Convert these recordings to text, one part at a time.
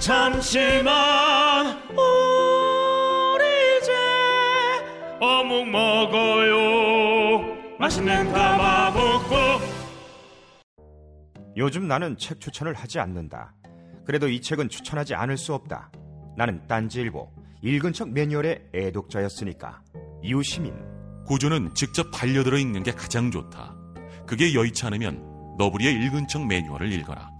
잠시만 우리 이제 어묵 먹어요 맛있는 가마복고 요즘 나는 책 추천을 하지 않는다. 그래도 이 책은 추천하지 않을 수 없다. 나는 딴지일보 읽은 척 매뉴얼의 애독자였으니까. 이웃시민 고전은 직접 반려들어 읽는 게 가장 좋다. 그게 여의치 않으면 너부리의 읽은 척 매뉴얼을 읽어라.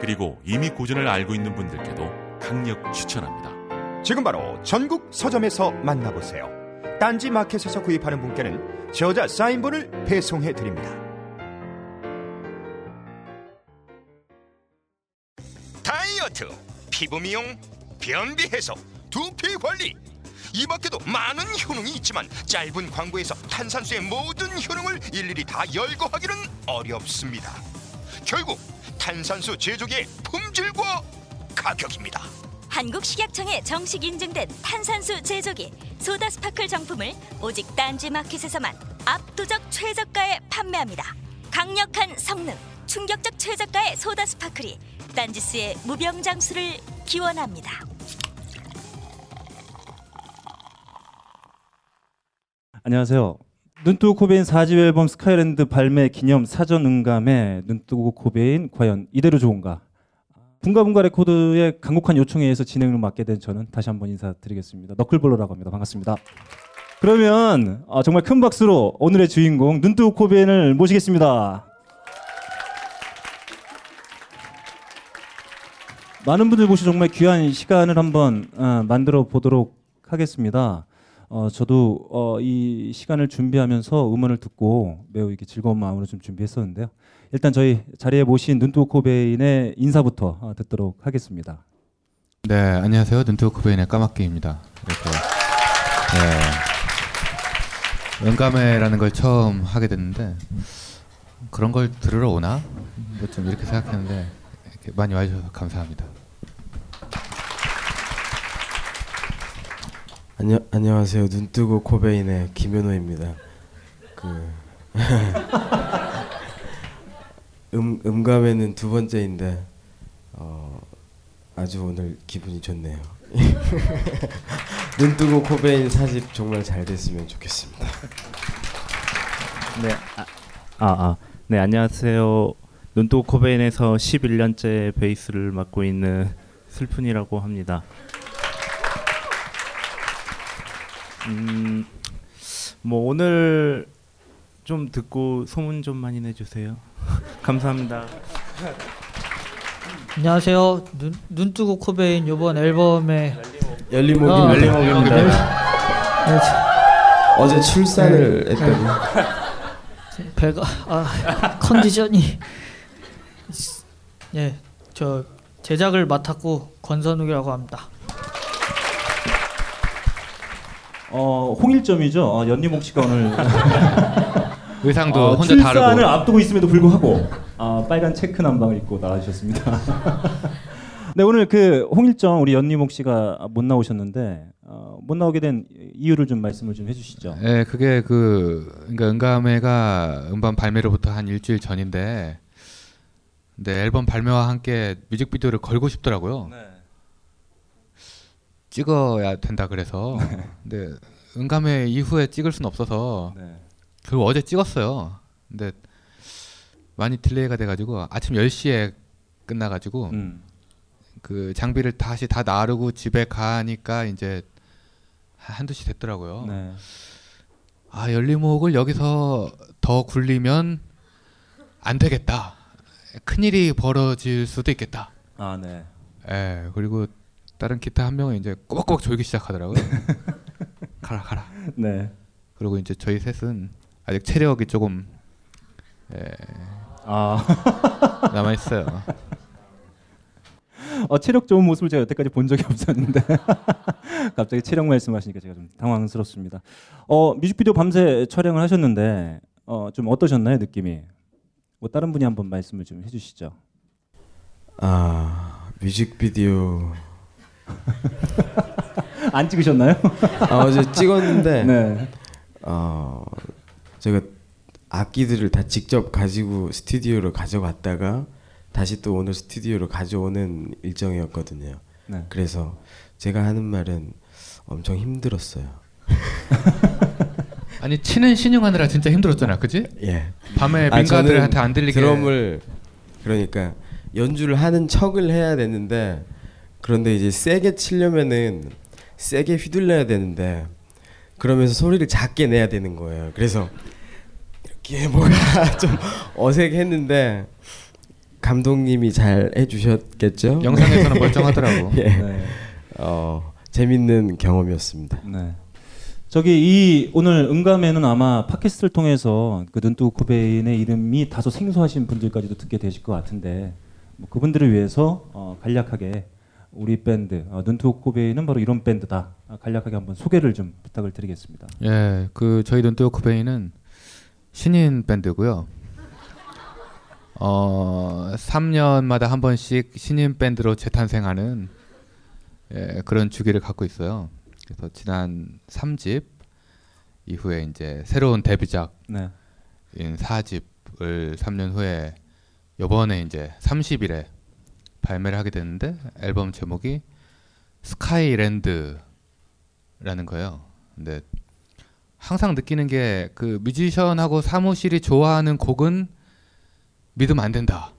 그리고 이미 고전을 알고 있는 분들께도 강력 추천합니다. 지금 바로 전국 서점에서 만나보세요. 딴지 마켓에서 구입하는 분께는 저자 사인본을 배송해 드립니다. 다이어트, 피부 미용, 변비 해소, 두피 관리. 이 밖에도 많은 효능이 있지만 짧은 광고에서 탄산수의 모든 효능을 일일이 다 열거하기는 어렵습니다. 결국 탄산수 제조기의 품질과 가격입니다. 한국식약청에 정식 인증된 탄산수 제조기 소다 스파클 정품을 오직 딴지 마켓에서만 압도적 최저가에 판매합니다. 강력한 성능, 충격적 최저가의 소다 스파클이 딴지스의 무병장수를 기원합니다. 안녕하세요. 눈뜨고 코베인 4집 앨범 스카이랜드 발매 기념 사전 음감회 눈뜨고 코베인 과연 이대로 좋은가? 붕가붕가 레코드의 간곡한 요청에 의해서 진행을 맡게 된 저는 다시 한번 인사드리겠습니다. 너클볼러라고 합니다. 반갑습니다. 그러면 어, 정말 큰 박수로 오늘의 주인공 눈뜨고 코베인을 모시겠습니다. 많은 분들 모시 정말 귀한 시간을 한번 어, 만들어 보도록 하겠습니다. 어, 저도 어, 이 시간을 준비하면서 음원을 듣고 매우 이렇게 즐거운 마음으로 좀 준비했었는데요. 일단 저희 자리에 모신 눈뜨고 코베인의 인사부터 어, 듣도록 하겠습니다. 네, 안녕하세요. 눈뜨고 코베인의 까마귀입니다. 이렇게 네. 연감회라는 걸 처음 하게 됐는데 그런 걸 들으러 오나? 뭐 좀 이렇게 생각했는데 이렇게 많이 와주셔서 감사합니다. 안녕 안녕하세요. 눈 뜨고 코베인의 김현호입니다. 그 음, 음감에는 두 번째인데 어, 아주 오늘 기분이 좋네요. 눈 뜨고 코베인 사집 정말 잘 됐으면 좋겠습니다. 네, 아, 아, 아. 네 안녕하세요. 눈뜨고 코베인에서 11년째 베이스를 맡고 있는 슬픈이라고 합니다. 음, 뭐 오늘 좀 듣고 소문 좀 많이 내주세요. 감사합니다. 안녕하세요. 눈, 눈 뜨고 코베인 이번 앨범에 열리목입니다. 어, 열리목입니다. 열- 어제 출산을 네. 했더니 배가 아 컨디션이 예, 저 제작을 맡았고 권선욱이라고 합니다. 어, 홍일점이죠. 어, 연리목 씨가 오늘 의상도 어, 혼자 출산을 다르고. 앞두고 있음에도 불구하고 어, 빨간 체크 남방을 입고 나와주셨습니다. 네 오늘 그 홍일정 우리 연니목 씨가 못 나오셨는데 어, 못 나오게 된 이유를 좀 말씀을 좀 해주시죠. 네, 그게 그 그러니까 은감회가 음반 발매로부터 한 일주일 전인데, 근데 앨범 발매와 함께 뮤직비디오를 걸고 싶더라고요. 찍어야 된다 그래서, 근데 은감회 이후에 찍을 수는 없어서 결국 어제 찍었어요. 근데 많이 delay가 돼가지고 아침 10시에 끝나가지고 그 장비를 다시 다 나르고 집에 가니까 이제 한- 한두 시 됐더라고요. 네. 아 연리목을 여기서 더 굴리면 안 되겠다. 큰 일이 벌어질 수도 있겠다. 아 네. 예 그리고 다른 기타 한 명은 이제 꼬박꼬박 졸기 시작하더라고요. 가라 가라. 네. 그리고 이제 저희 셋은 아직 체력이 조금 예, 아. 남아 있어요. 어, 체력 좋은 모습을 제가 여태까지 본 적이 없었는데 갑자기 체력 말씀하시니까 제가 좀 당황스럽습니다. 어, 뮤직비디오 밤새 촬영을 하셨는데 어, 좀 어떠셨나요 느낌이? 뭐 다른 분이 한번 말씀을 좀 해주시죠. 아 뮤직비디오 안 찍으셨나요? 아, 어제 찍었는데 네. 어 제가 악기들을 다 직접 가지고 스튜디오로 가져갔다가 다시 또 오늘 스튜디오로 가져오는 일정이었거든요. 네. 그래서 제가 하는 말은 엄청 힘들었어요. 아니 치는 신용하느라 진짜 힘들었잖아, 그지? 예. 밤에 아, 민가들한테 안 들리게 드럼을 그러니까 연주를 하는 척을 해야 되는데 그런데 이제 세게 치려면은 세게 휘둘러야 되는데 그러면서 소리를 작게 내야 되는 거예요. 그래서 이렇게 뭐가 좀 어색했는데 감독님이 잘 해주셨겠죠? 영상에서는 멀쩡하더라고. 예. 네. 어 재밌는 경험이었습니다. 네. 저기 이 오늘 응감에는 아마 팟캐스트를 통해서 그 눈뜨고 코베인의 이름이 다소 생소하신 분들까지도 듣게 되실 것 같은데 뭐 그분들을 위해서 어, 간략하게 우리 밴드 어, 코베인은 바로 이런 밴드다 아, 간략하게 한번 소개를 좀 부탁을 드리겠습니다. 예, 그 저희 코베인은 신인 밴드고요. 어, 3년마다 한 번씩 신인 밴드로 재탄생하는 예, 그런 주기를 갖고 있어요. 그래서 지난 3집 이후에 이제 새로운 데뷔작인 네. 4집을 3년 후에 요번에 이제 30일에 발매를 하게 됐는데 앨범 제목이 스카이랜드라는 거예요. 근데 항상 느끼는 게 그 뮤지션하고 사무실이 좋아하는 곡은 믿으면 안 된다는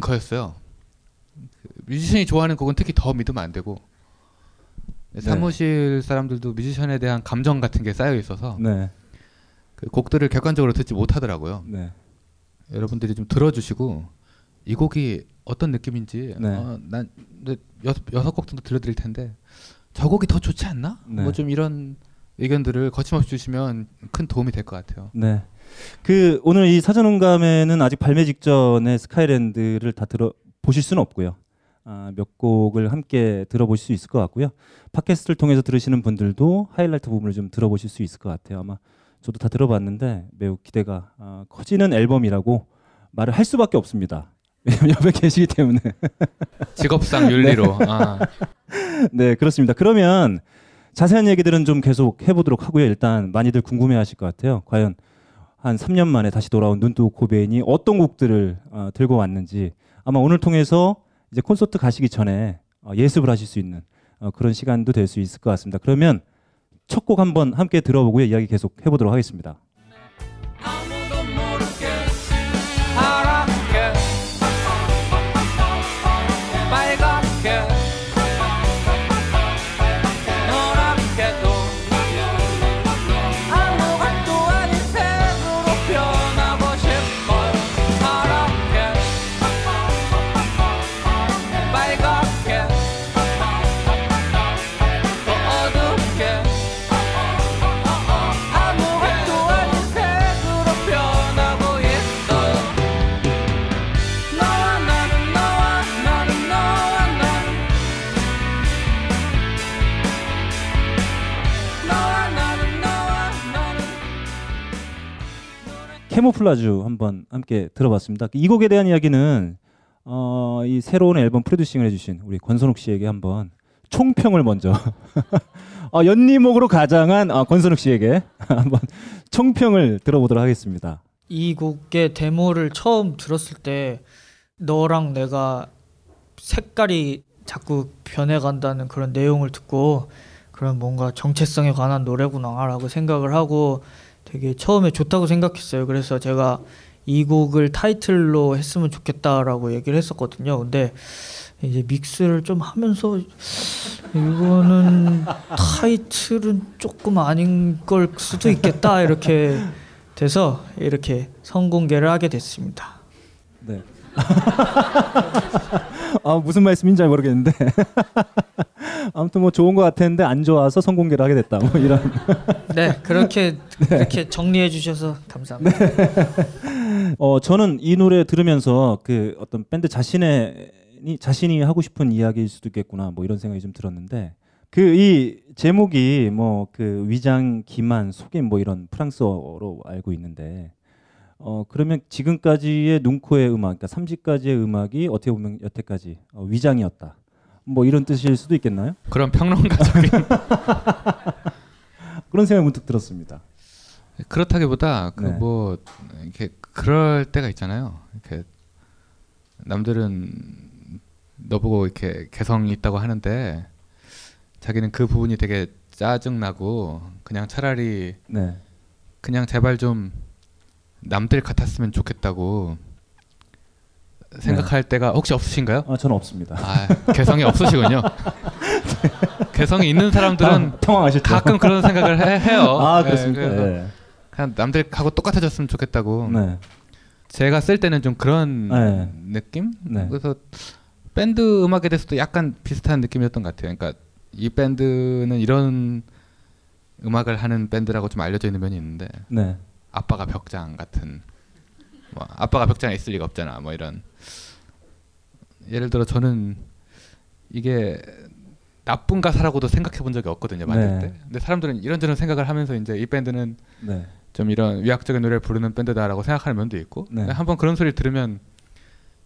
거였어요. 그 뮤지션이 좋아하는 곡은 특히 더 믿으면 안 되고 네. 사무실 사람들도 뮤지션에 대한 감정 같은 게 쌓여 있어서 네. 그 곡들을 객관적으로 듣지 못하더라고요. 네. 여러분들이 좀 들어주시고 이 곡이 어떤 느낌인지 네. 어, 난 여섯, 여섯 곡 정도 들려드릴 텐데 저 곡이 더 좋지 않나? 네. 뭐좀 이런 의견들을 거침없이 주시면 큰 도움이 될 것 같아요. 네. 그 오늘 이 사전음감에는 아직 발매 직전에 스카이랜드를 다 들어 보실 수는 없고요. 아, 몇 곡을 함께 들어보실 수 있을 것 같고요. 팟캐스트를 통해서 들으시는 분들도 하이라이트 부분을 좀 들어보실 수 있을 것 같아요. 아마 저도 다 들어봤는데 매우 기대가 아, 커지는 앨범이라고 말을 할 수밖에 없습니다. 왜냐면 옆에 계시기 때문에. 직업상 윤리로. 네. 아. 네, 그렇습니다. 그러면 자세한 얘기들은 좀 계속 해보도록 하고요. 일단 많이들 궁금해하실 것 같아요. 과연 한 3년 만에 다시 돌아온 눈뜨고 코베인이 어떤 곡들을 어, 들고 왔는지 아마 오늘 통해서 이제 콘서트 가시기 전에 어, 예습을 하실 수 있는 어, 그런 시간도 될 수 있을 것 같습니다. 그러면 첫 곡 한번 함께 들어보고요. 이야기 계속 해보도록 하겠습니다. 캐모플라주 한번 함께 들어봤습니다. 이 곡에 대한 이야기는 어, 이 새로운 앨범 프로듀싱을 해주신 우리 권선욱 씨에게 한번 총평을 먼저 어, 연니목으로 가장한 어, 권선욱 씨에게 한번 총평을 들어보도록 하겠습니다. 이 곡의 데모를 처음 들었을 때 너랑 내가 색깔이 자꾸 변해간다는 그런 내용을 듣고 그런 뭔가 정체성에 관한 노래구나라고 생각을 하고 되게 처음에 좋다고 생각했어요. 그래서 제가 이 곡을 타이틀로 했으면 좋겠다라고 얘기를 했었거든요. 근데 이제 믹스를 좀 하면서 이거는 타이틀은 조금 아닌 걸 수도 있겠다 이렇게 돼서 이렇게 선공개를 하게 됐습니다. 네. 아, 무슨 말씀인지 잘 모르겠는데. 아무튼 뭐 좋은 것 같았는데 안 좋아서 선공개를 하게 됐다. 뭐 이런. 네 그렇게 그렇게 정리해 주셔서 감사합니다. 어 저는 이 노래 들으면서 그 어떤 밴드 자신의 자신이 하고 싶은 이야기일 수도 있겠구나 뭐 이런 생각이 좀 들었는데 그 이 제목이 뭐 그 위장 기만 속임 뭐 이런 프랑스어로 알고 있는데 어 그러면 지금까지의 눈코의 음악 그러니까 3집까지의 음악이 어떻게 보면 여태까지 어, 위장이었다 뭐 이런 뜻일 수도 있겠나요? 그런 평론가적인 그런 생각이 문득 들었습니다. 그렇다기보다 그 네. 뭐 이렇게 그럴 때가 있잖아요. 이렇게 남들은 너보고 이렇게 개성이 있다고 하는데 자기는 그 부분이 되게 짜증 나고 그냥 차라리 네. 그냥 제발 좀 남들 같았으면 좋겠다고 생각할 때가 혹시 없으신가요? 아 저는 없습니다. 아 개성이 없으시군요. 개성이 있는 사람들은 아, 당황하셨죠? 가끔 그런 생각을 해, 해요. 아, 네, 그렇습니까? 예. 그냥 남들하고 똑같아졌으면 좋겠다고. 네. 제가 쓸 때는 좀 그런 네. 느낌? 네. 그래서 밴드 음악에 대해서도 약간 비슷한 느낌이었던 것 같아요. 그러니까 이 밴드는 이런 음악을 하는 밴드라고 좀 알려져 있는 면이 있는데 네. 아빠가 벽장 같은 뭐 아빠가 벽장에 있을 리가 없잖아 뭐 이런 예를 들어 저는 이게 나쁜 가사라고도 생각해 본 적이 없거든요 만들 네. 때 근데 사람들은 이런저런 생각을 하면서 이제 이 밴드는 네. 좀 이런 위약적인 노래를 부르는 밴드다라고 생각하는 면도 있고 네. 한번 그런 소리를 들으면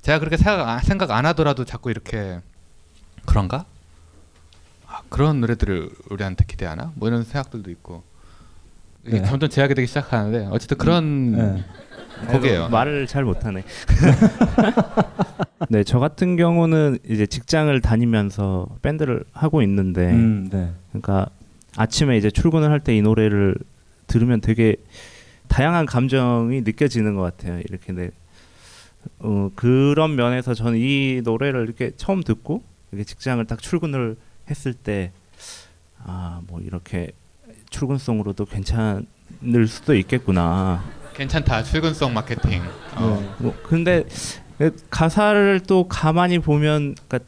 제가 그렇게 생각 안, 생각 안 하더라도 자꾸 이렇게 그런가 아, 그런 노래들을 우리한테 기대하나 뭐 이런 생각들도 있고 이게 네. 점점 제약이 되기 시작하는데 어쨌든 그런 네. 곡이에요. 말을 잘 못하네. 네, 저 같은 경우는 이제 직장을 다니면서 밴드를 하고 있는데, 음, 네. 그러니까 아침에 이제 출근을 할 때 이 노래를 들으면 되게 다양한 감정이 느껴지는 것 같아요. 이렇게 네. 어, 그런 면에서 저는 이 노래를 이렇게 처음 듣고 이렇게 직장을 딱 출근을 했을 때, 아, 뭐 이렇게 출근성으로도 괜찮을 수도 있겠구나. 괜찮다 출근성 마케팅. 어. 네. 뭐 근데 가사를 또 가만히 보면 그러니까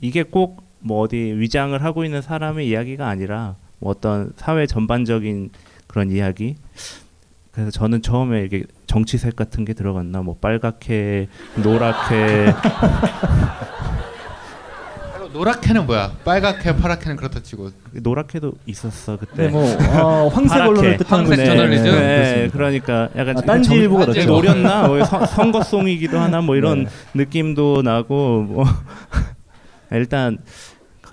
이게 꼭 뭐 어디 위장을 하고 있는 사람의 이야기가 아니라 뭐 어떤 사회 전반적인 그런 이야기. 그래서 저는 처음에 이게 정치색 같은 게 들어갔나 뭐 빨갛게 노랗게 노랗게는 뭐야? 빨갛게 파랗게는 그렇다 치고 노랗게도 있었어 그때. 네, 뭐, 어, 황색. 언론을 뜻하는 황색. 저널리즘? 네, 네. 그러니까 약간 아, 딴지일보가 정- 그렇죠. 노렸나 뭐 선- 선거송이기도 하나 뭐 이런 네. 느낌도 나고 뭐 일단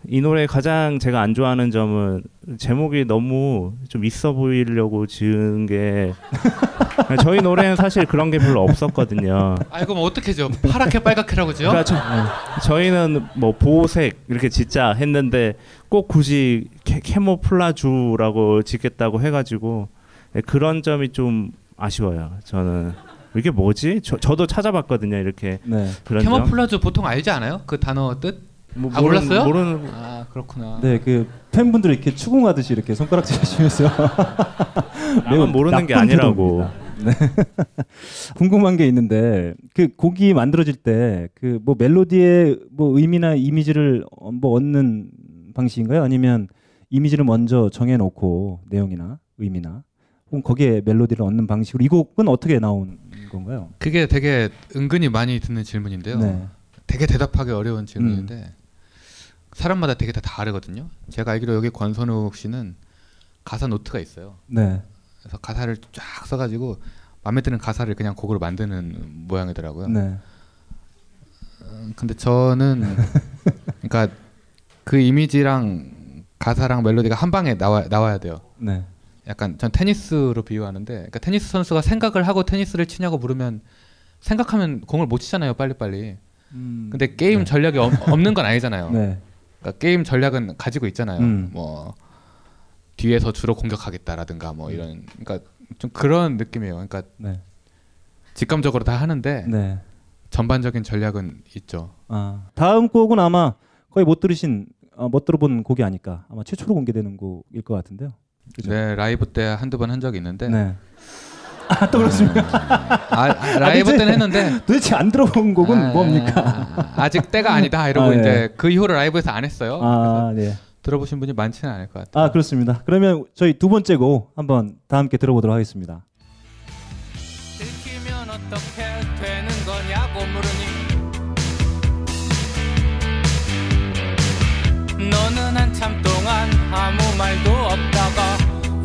이 노래 가장 제가 안 좋아하는 점은 제목이 너무 좀 있어 보이려고 지은 게 저희 노래는 사실 그런 게 별로 없었거든요. 아 이거 뭐 어떻게 죠? 파랗게 빨갛게라고죠? 그러니까 저, 저희는 뭐 보색 이렇게 짓자 했는데 꼭 굳이 캐, camouflage라고 짓겠다고 해가지고 네, 그런 점이 좀 아쉬워요. 저는 이게 뭐지? 저, 저도 찾아봤거든요. 이렇게 네. camouflage 보통 알지 않아요? 그 단어 뜻? 뭐 아 모르는- 몰랐어요? 모르는- 아 그렇구나. 네, 그 팬분들이 이렇게 추궁하듯이 이렇게 손가락질 하시면서 나만 모르는 게 아니라고. 네. 궁금한 게 있는데 그 곡이 만들어질 때 그 뭐 멜로디의 뭐 의미나 이미지를 어, 뭐 얻는 방식인가요? 아니면 이미지를 먼저 정해놓고 내용이나 의미나 혹은 거기에 멜로디를 얻는 방식으로 이 곡은 어떻게 나온 건가요? 그게 되게 은근히 많이 듣는 질문인데요. 네. 되게 대답하기 어려운 질문인데 사람마다 되게 다 다르거든요. 제가 알기로 여기 권선욱 씨는 가사 노트가 있어요. 네. 그래서 가사를 쫙 써가지고 마음에 드는 가사를 그냥 곡으로 만드는 모양이더라고요. 네. 음, 근데 저는 그러니까 그 이미지랑 가사랑 멜로디가 한 방에 나와 나와야 돼요. 네. 약간 전 테니스로 비유하는데, 그러니까 테니스 선수가 생각을 하고 테니스를 치냐고 물으면 생각하면 공을 못 치잖아요, 빨리 빨리. 음, 근데 게임 네. 전략이 없, 없는 건 아니잖아요. 네. 그러니까 게임 전략은 가지고 있잖아요. 음. 뭐 뒤에서 주로 공격하겠다라든가 뭐 이런, 그러니까 좀 그런 느낌이에요. 그러니까 네. 직감적으로 다 하는데 네. 전반적인 전략은 있죠. 아, 다음 곡은 아마 거의 못 들으신 어, 못 들어본 곡이 아닐까 아마 최초로 공개되는 곡일 것 같은데요. 그죠? 네 라이브 때 한두 번 한 적이 있는데 네. 아, 또 그렇습니까? 아, 아, 라이브 아니, 때는 했는데 도대체 안 들어본 곡은 아, 뭡니까? 아, 직 때가 아니다 이러고 아, 예. 이제 그 이후로 라이브에서 안 했어요. 아, 네. 들어보신 분이 많지는 않을 것 같아요. 아, 그렇습니다. 그러면 저희 두 번째 곡 한번 다 함께 들어보도록 하겠습니다. 들키면 어떻게 되는 거냐고 물으니 너는 한참 동안 아무 말도 없다가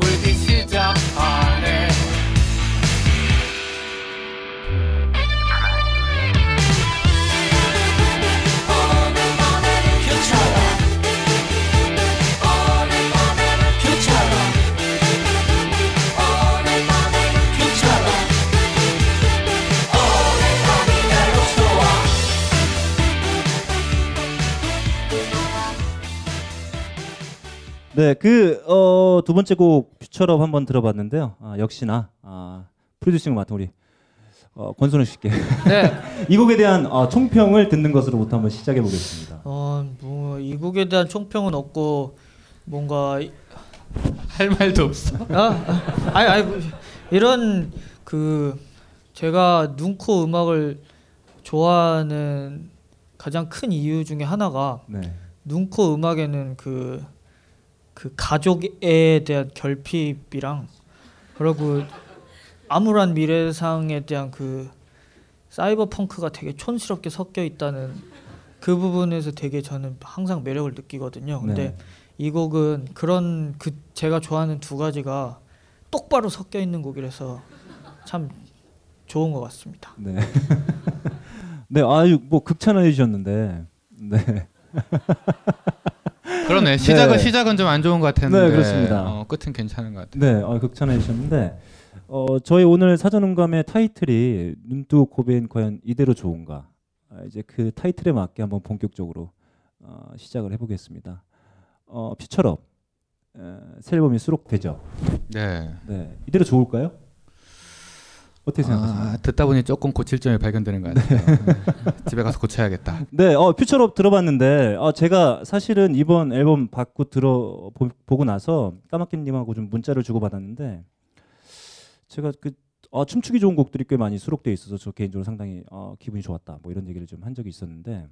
울기 시작하 네 네, 그 어, 두 번째 곡 퓨처럽 한번 들어봤는데요. 아, 역시나 아, 프로듀싱을 맡은 우리 어, 권순우 씨께 네. 이 곡에 대한 어, 총평을 듣는 것으로부터 한번 시작해 보겠습니다. 어, 뭐 이 곡에 대한 총평은 없고 뭔가 할 말도 없어. 아, 아니 아니 뭐, 이런 그 제가 눈코 음악을 좋아하는 가장 큰 이유 중에 하나가 네. 눈코 음악에는 그, 그 가족에 대한 결핍이랑 그리고 암울한 미래상에 대한 그 사이버 펑크가 되게 촌스럽게 섞여 있다는 그 부분에서 되게 저는 항상 매력을 느끼거든요. 근데 네. 이 곡은 그런 그 제가 좋아하는 두 가지가 똑바로 섞여 있는 곡이라서 참 좋은 것 같습니다. 네. 네, 아유 뭐 극찬해 주셨는데. 네. 그러네. 시작은 네. 시작은 좀 안 좋은 것 같았는데. 네, 그렇습니다. 어, 끝은 괜찮은 것 같아요. 네, 어, 극찬해 주셨는데 어, 저희 오늘 사전음감의 타이틀이 눈뜨고 코베인 과연 이대로 좋은가? 아, 이제 그 타이틀에 맞게 한번 본격적으로 어, 시작을 해보겠습니다. 어, 퓨처럽 에, 새 앨범이 수록되죠. 네. 네, 이대로 좋을까요? 어떻게 생각하세요? 아, 듣다 보니 조금 고칠 점이 발견되는 것 같아요. 네. 집에 가서 고쳐야겠다. 네, 어, 퓨처럽 들어봤는데 어, 제가 사실은 이번 앨범 받고 들어 보, 보고 나서 까마귀님하고 좀 문자를 주고 받았는데 제가 그 어, 춤추기 좋은 곡들이 꽤 많이 수록돼 있어서 저 개인적으로 상당히 어, 기분이 좋았다. 뭐 이런 얘기를 좀 한 적이 있었는데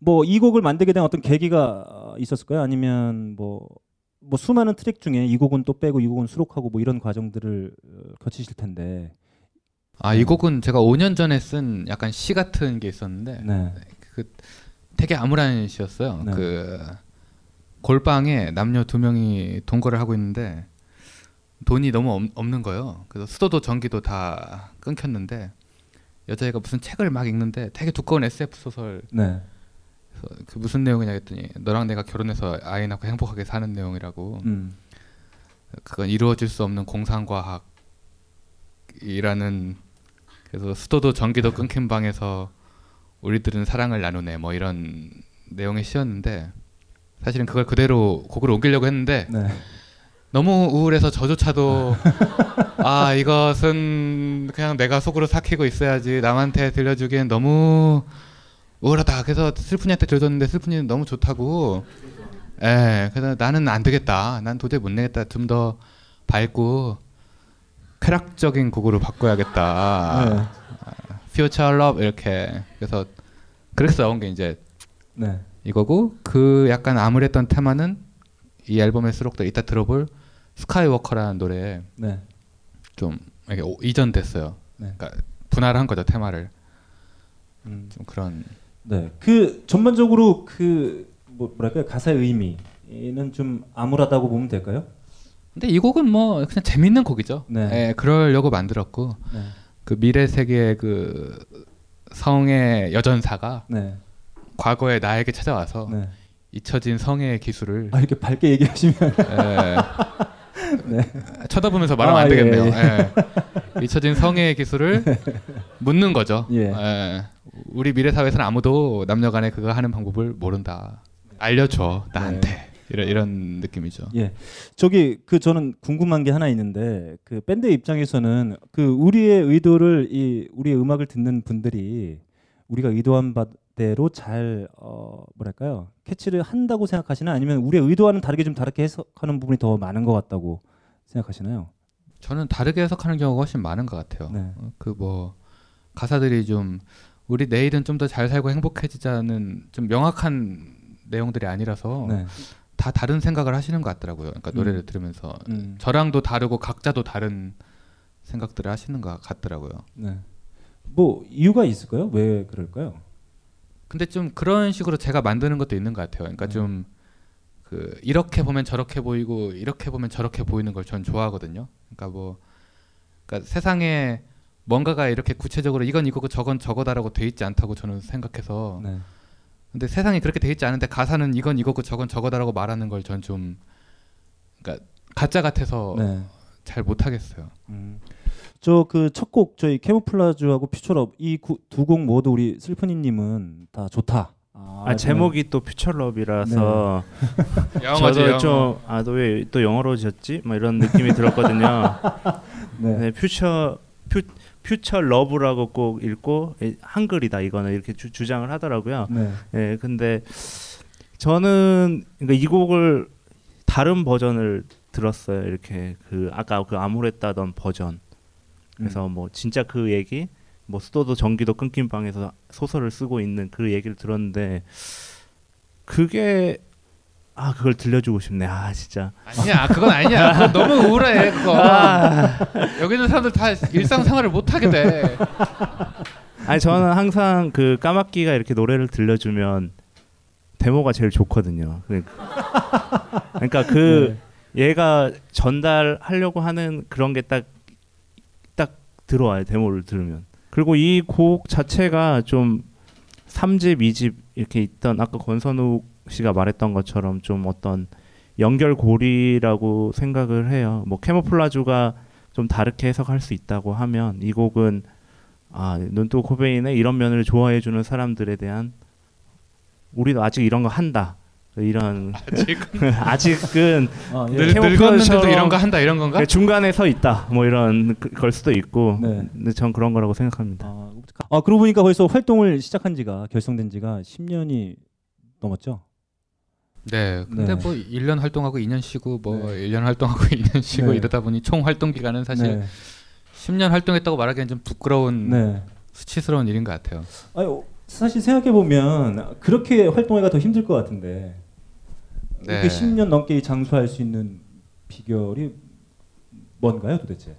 뭐 이 곡을 만들게 된 어떤 계기가 어, 있었을까요? 아니면 뭐, 뭐 수많은 트랙 중에 이 곡은 또 빼고 이 곡은 수록하고 뭐 이런 과정들을 어, 거치실 텐데 아, 이 곡은 제가 5년 전에 쓴 약간 시 같은 게 있었는데 네. 그 되게 암울한 시였어요. 네. 그 골방에 남녀 두 명이 동거를 하고 있는데 돈이 너무 없, 없는 거예요. 그래서 수도도 전기도 다 끊겼는데 여자애가 무슨 책을 막 읽는데 되게 두꺼운 SF 소설. 네. 그 무슨 내용이냐 했더니 너랑 내가 결혼해서 아이 낳고 행복하게 사는 내용이라고. 음. 그건 이루어질 수 없는 공상과학이라는 그래서 수도도 전기도 끊긴 방에서 우리들은 사랑을 나누네 뭐 이런 내용의 시였는데 사실은 그걸 그대로 곡으로 옮기려고 했는데 네. 너무 우울해서 저조차도 아 이것은 그냥 내가 속으로 삭히고 있어야지 남한테 들려주기엔 너무 우울하다 그래서 슬픈이한테 들려줬는데 슬픈이는 너무 좋다고 예 그래서 나는 안 되겠다 난 도저히 못 내겠다 좀 더 밝고 쾌락적인 곡으로 바꿔야겠다 네. Future Love 이렇게 그래서 그래서 나온 게 이제 네. 이거고 그 약간 암울했던 테마는 이 앨범에 수록돼 이따 들어볼 스카이워커라는 노래에 네. 좀 이렇게 오- 이전됐어요. 네. 그러니까 분할한 거죠 테마를. 음. 좀 그런 네, 그 전반적으로 그 뭐, 뭐랄까요 가사의 의미는 좀 암울하다고 보면 될까요? 근데 이 곡은 뭐 그냥 재밌는 곡이죠. 네. 예, 그러려고 만들었고 네. 그 미래 세계의 그 성의 여전사가 네. 과거에 나에게 찾아와서 네. 잊혀진 성의 기술을 아 이렇게 밝게 얘기하시면 예. 네. 쳐다보면서 말하면 아, 안 되겠네요. 예, 예. 잊혀진 성의 기술을 묻는 거죠. 예. 예. 우리 미래 사회에서는 아무도 남녀간에 그거 하는 방법을 모른다. 알려줘 나한테 이런 이런 느낌이죠. 예. 저기 그 저는 궁금한 게 하나 있는데 그 밴드 입장에서는 그 우리의 의도를 이 우리의 음악을 듣는 분들이 우리가 의도한 바대로 잘 어, 뭐랄까요 캐치를 한다고 생각하시나 아니면 우리의 의도와는 다르게 좀 다르게 해석하는 부분이 더 많은 것 같다고 생각하시나요? 저는 다르게 해석하는 경우가 훨씬 많은 것 같아요. 네. 그뭐 가사들이 좀 우리 내일은 좀 더 잘 살고 행복해지자는 좀 명확한 내용들이 아니라서 네. 다 다른 생각을 하시는 것 같더라고요. 그러니까 음. 노래를 들으면서 음. 저랑도 다르고 각자도 다른 생각들을 하시는 것 같더라고요. 네. 뭐 이유가 있을까요? 왜 그럴까요? 근데 좀 그런 식으로 제가 만드는 것도 있는 것 같아요. 그러니까 네. 좀그 이렇게 보면 저렇게 보이고 이렇게 보면 저렇게 보이는 걸 전 좋아하거든요. 그러니까 뭐 그러니까 세상에 뭔가가 이렇게 구체적으로 이건 이거고 저건 저거다라고 돼 있지 않다고 저는 생각해서 네. 근데 세상이 그렇게 돼 있지 않은데 가사는 이건 이거고 저건 저거다라고 말하는 걸 전 좀 그러니까 가짜 같아서 네. 잘 못하겠어요. 저그 첫 곡 저희 캐모플라주하고 퓨처럽 이 두 곡 모두 우리 슬프니님은 다 좋다. 아, 제목이 또 퓨처럽이라서 네. 저도 영어. 좀아너왜또 영어로 지었지? 뭐 이런 느낌이 들었거든요. 네. 네, 퓨처 퓨 퓨처 러브라고 꼭 읽고 에, 한글이다 이거는 이렇게 주, 주장을 하더라고요. 네. 예, 근데 저는 그러니까 이 곡을 다른 버전을 들었어요. 이렇게 그 아까 그 아무랬다던 버전. 그래서 뭐 진짜 그 얘기 뭐 수도도 전기도 끊긴 방에서 소설을 쓰고 있는 그 얘기를 들었는데 그게 아 그걸 들려주고 싶네. 아 진짜. 아니야, 그건 아니야. 그건 너무 우울해. 그거. 아. 여기 있는 사람들 다 일상생활을 못 하게 돼. 아니 저는 항상 그 까마귀가 이렇게 노래를 들려주면 데모가 제일 좋거든요. 그러니까, 그러니까 그 얘가 전달하려고 하는 그런 게 딱 딱 들어와요 데모를 들으면. 그리고 이 곡 자체가 좀 3집, 2집 이렇게 있던 아까 권선욱 씨가 말했던 것처럼 좀 어떤 연결고리라고 생각을 해요. 뭐 캐모플라주가 좀 다르게 해석할 수 있다고 하면 이 곡은 아, 눈뜨고 코베인의 이런 면을 좋아해 주는 사람들에 대한 우리도 아직 이런 거 한다. 이런 아직은? 아직은 아, 예. 늙- 늙었는데도 이런 거 한다, 이런 건가? 그 중간에 서 있다. 뭐 이런 그- 걸 수도 있고. 네. 근데 전 그런 거라고 생각합니다. 아 그러고 보니까 벌써 활동을 시작한 지가 결성된 지가 10년이 넘었죠. 네. 근데 네. 뭐 1년 활동하고 2년 쉬고 뭐 1년 활동하고 2년 쉬고 네. 이러다 보니 총 활동 기간은 사실 네. 10년 활동했다고 말하기엔 좀 부끄러운 네. 수치스러운 일인 것 같아요. 아니, 어, 사실 생각해 보면 그렇게 활동하기가 더 힘들 것 같은데 네. 이렇게 10년 넘게 장수할 수 있는 비결이 뭔가요, 도대체?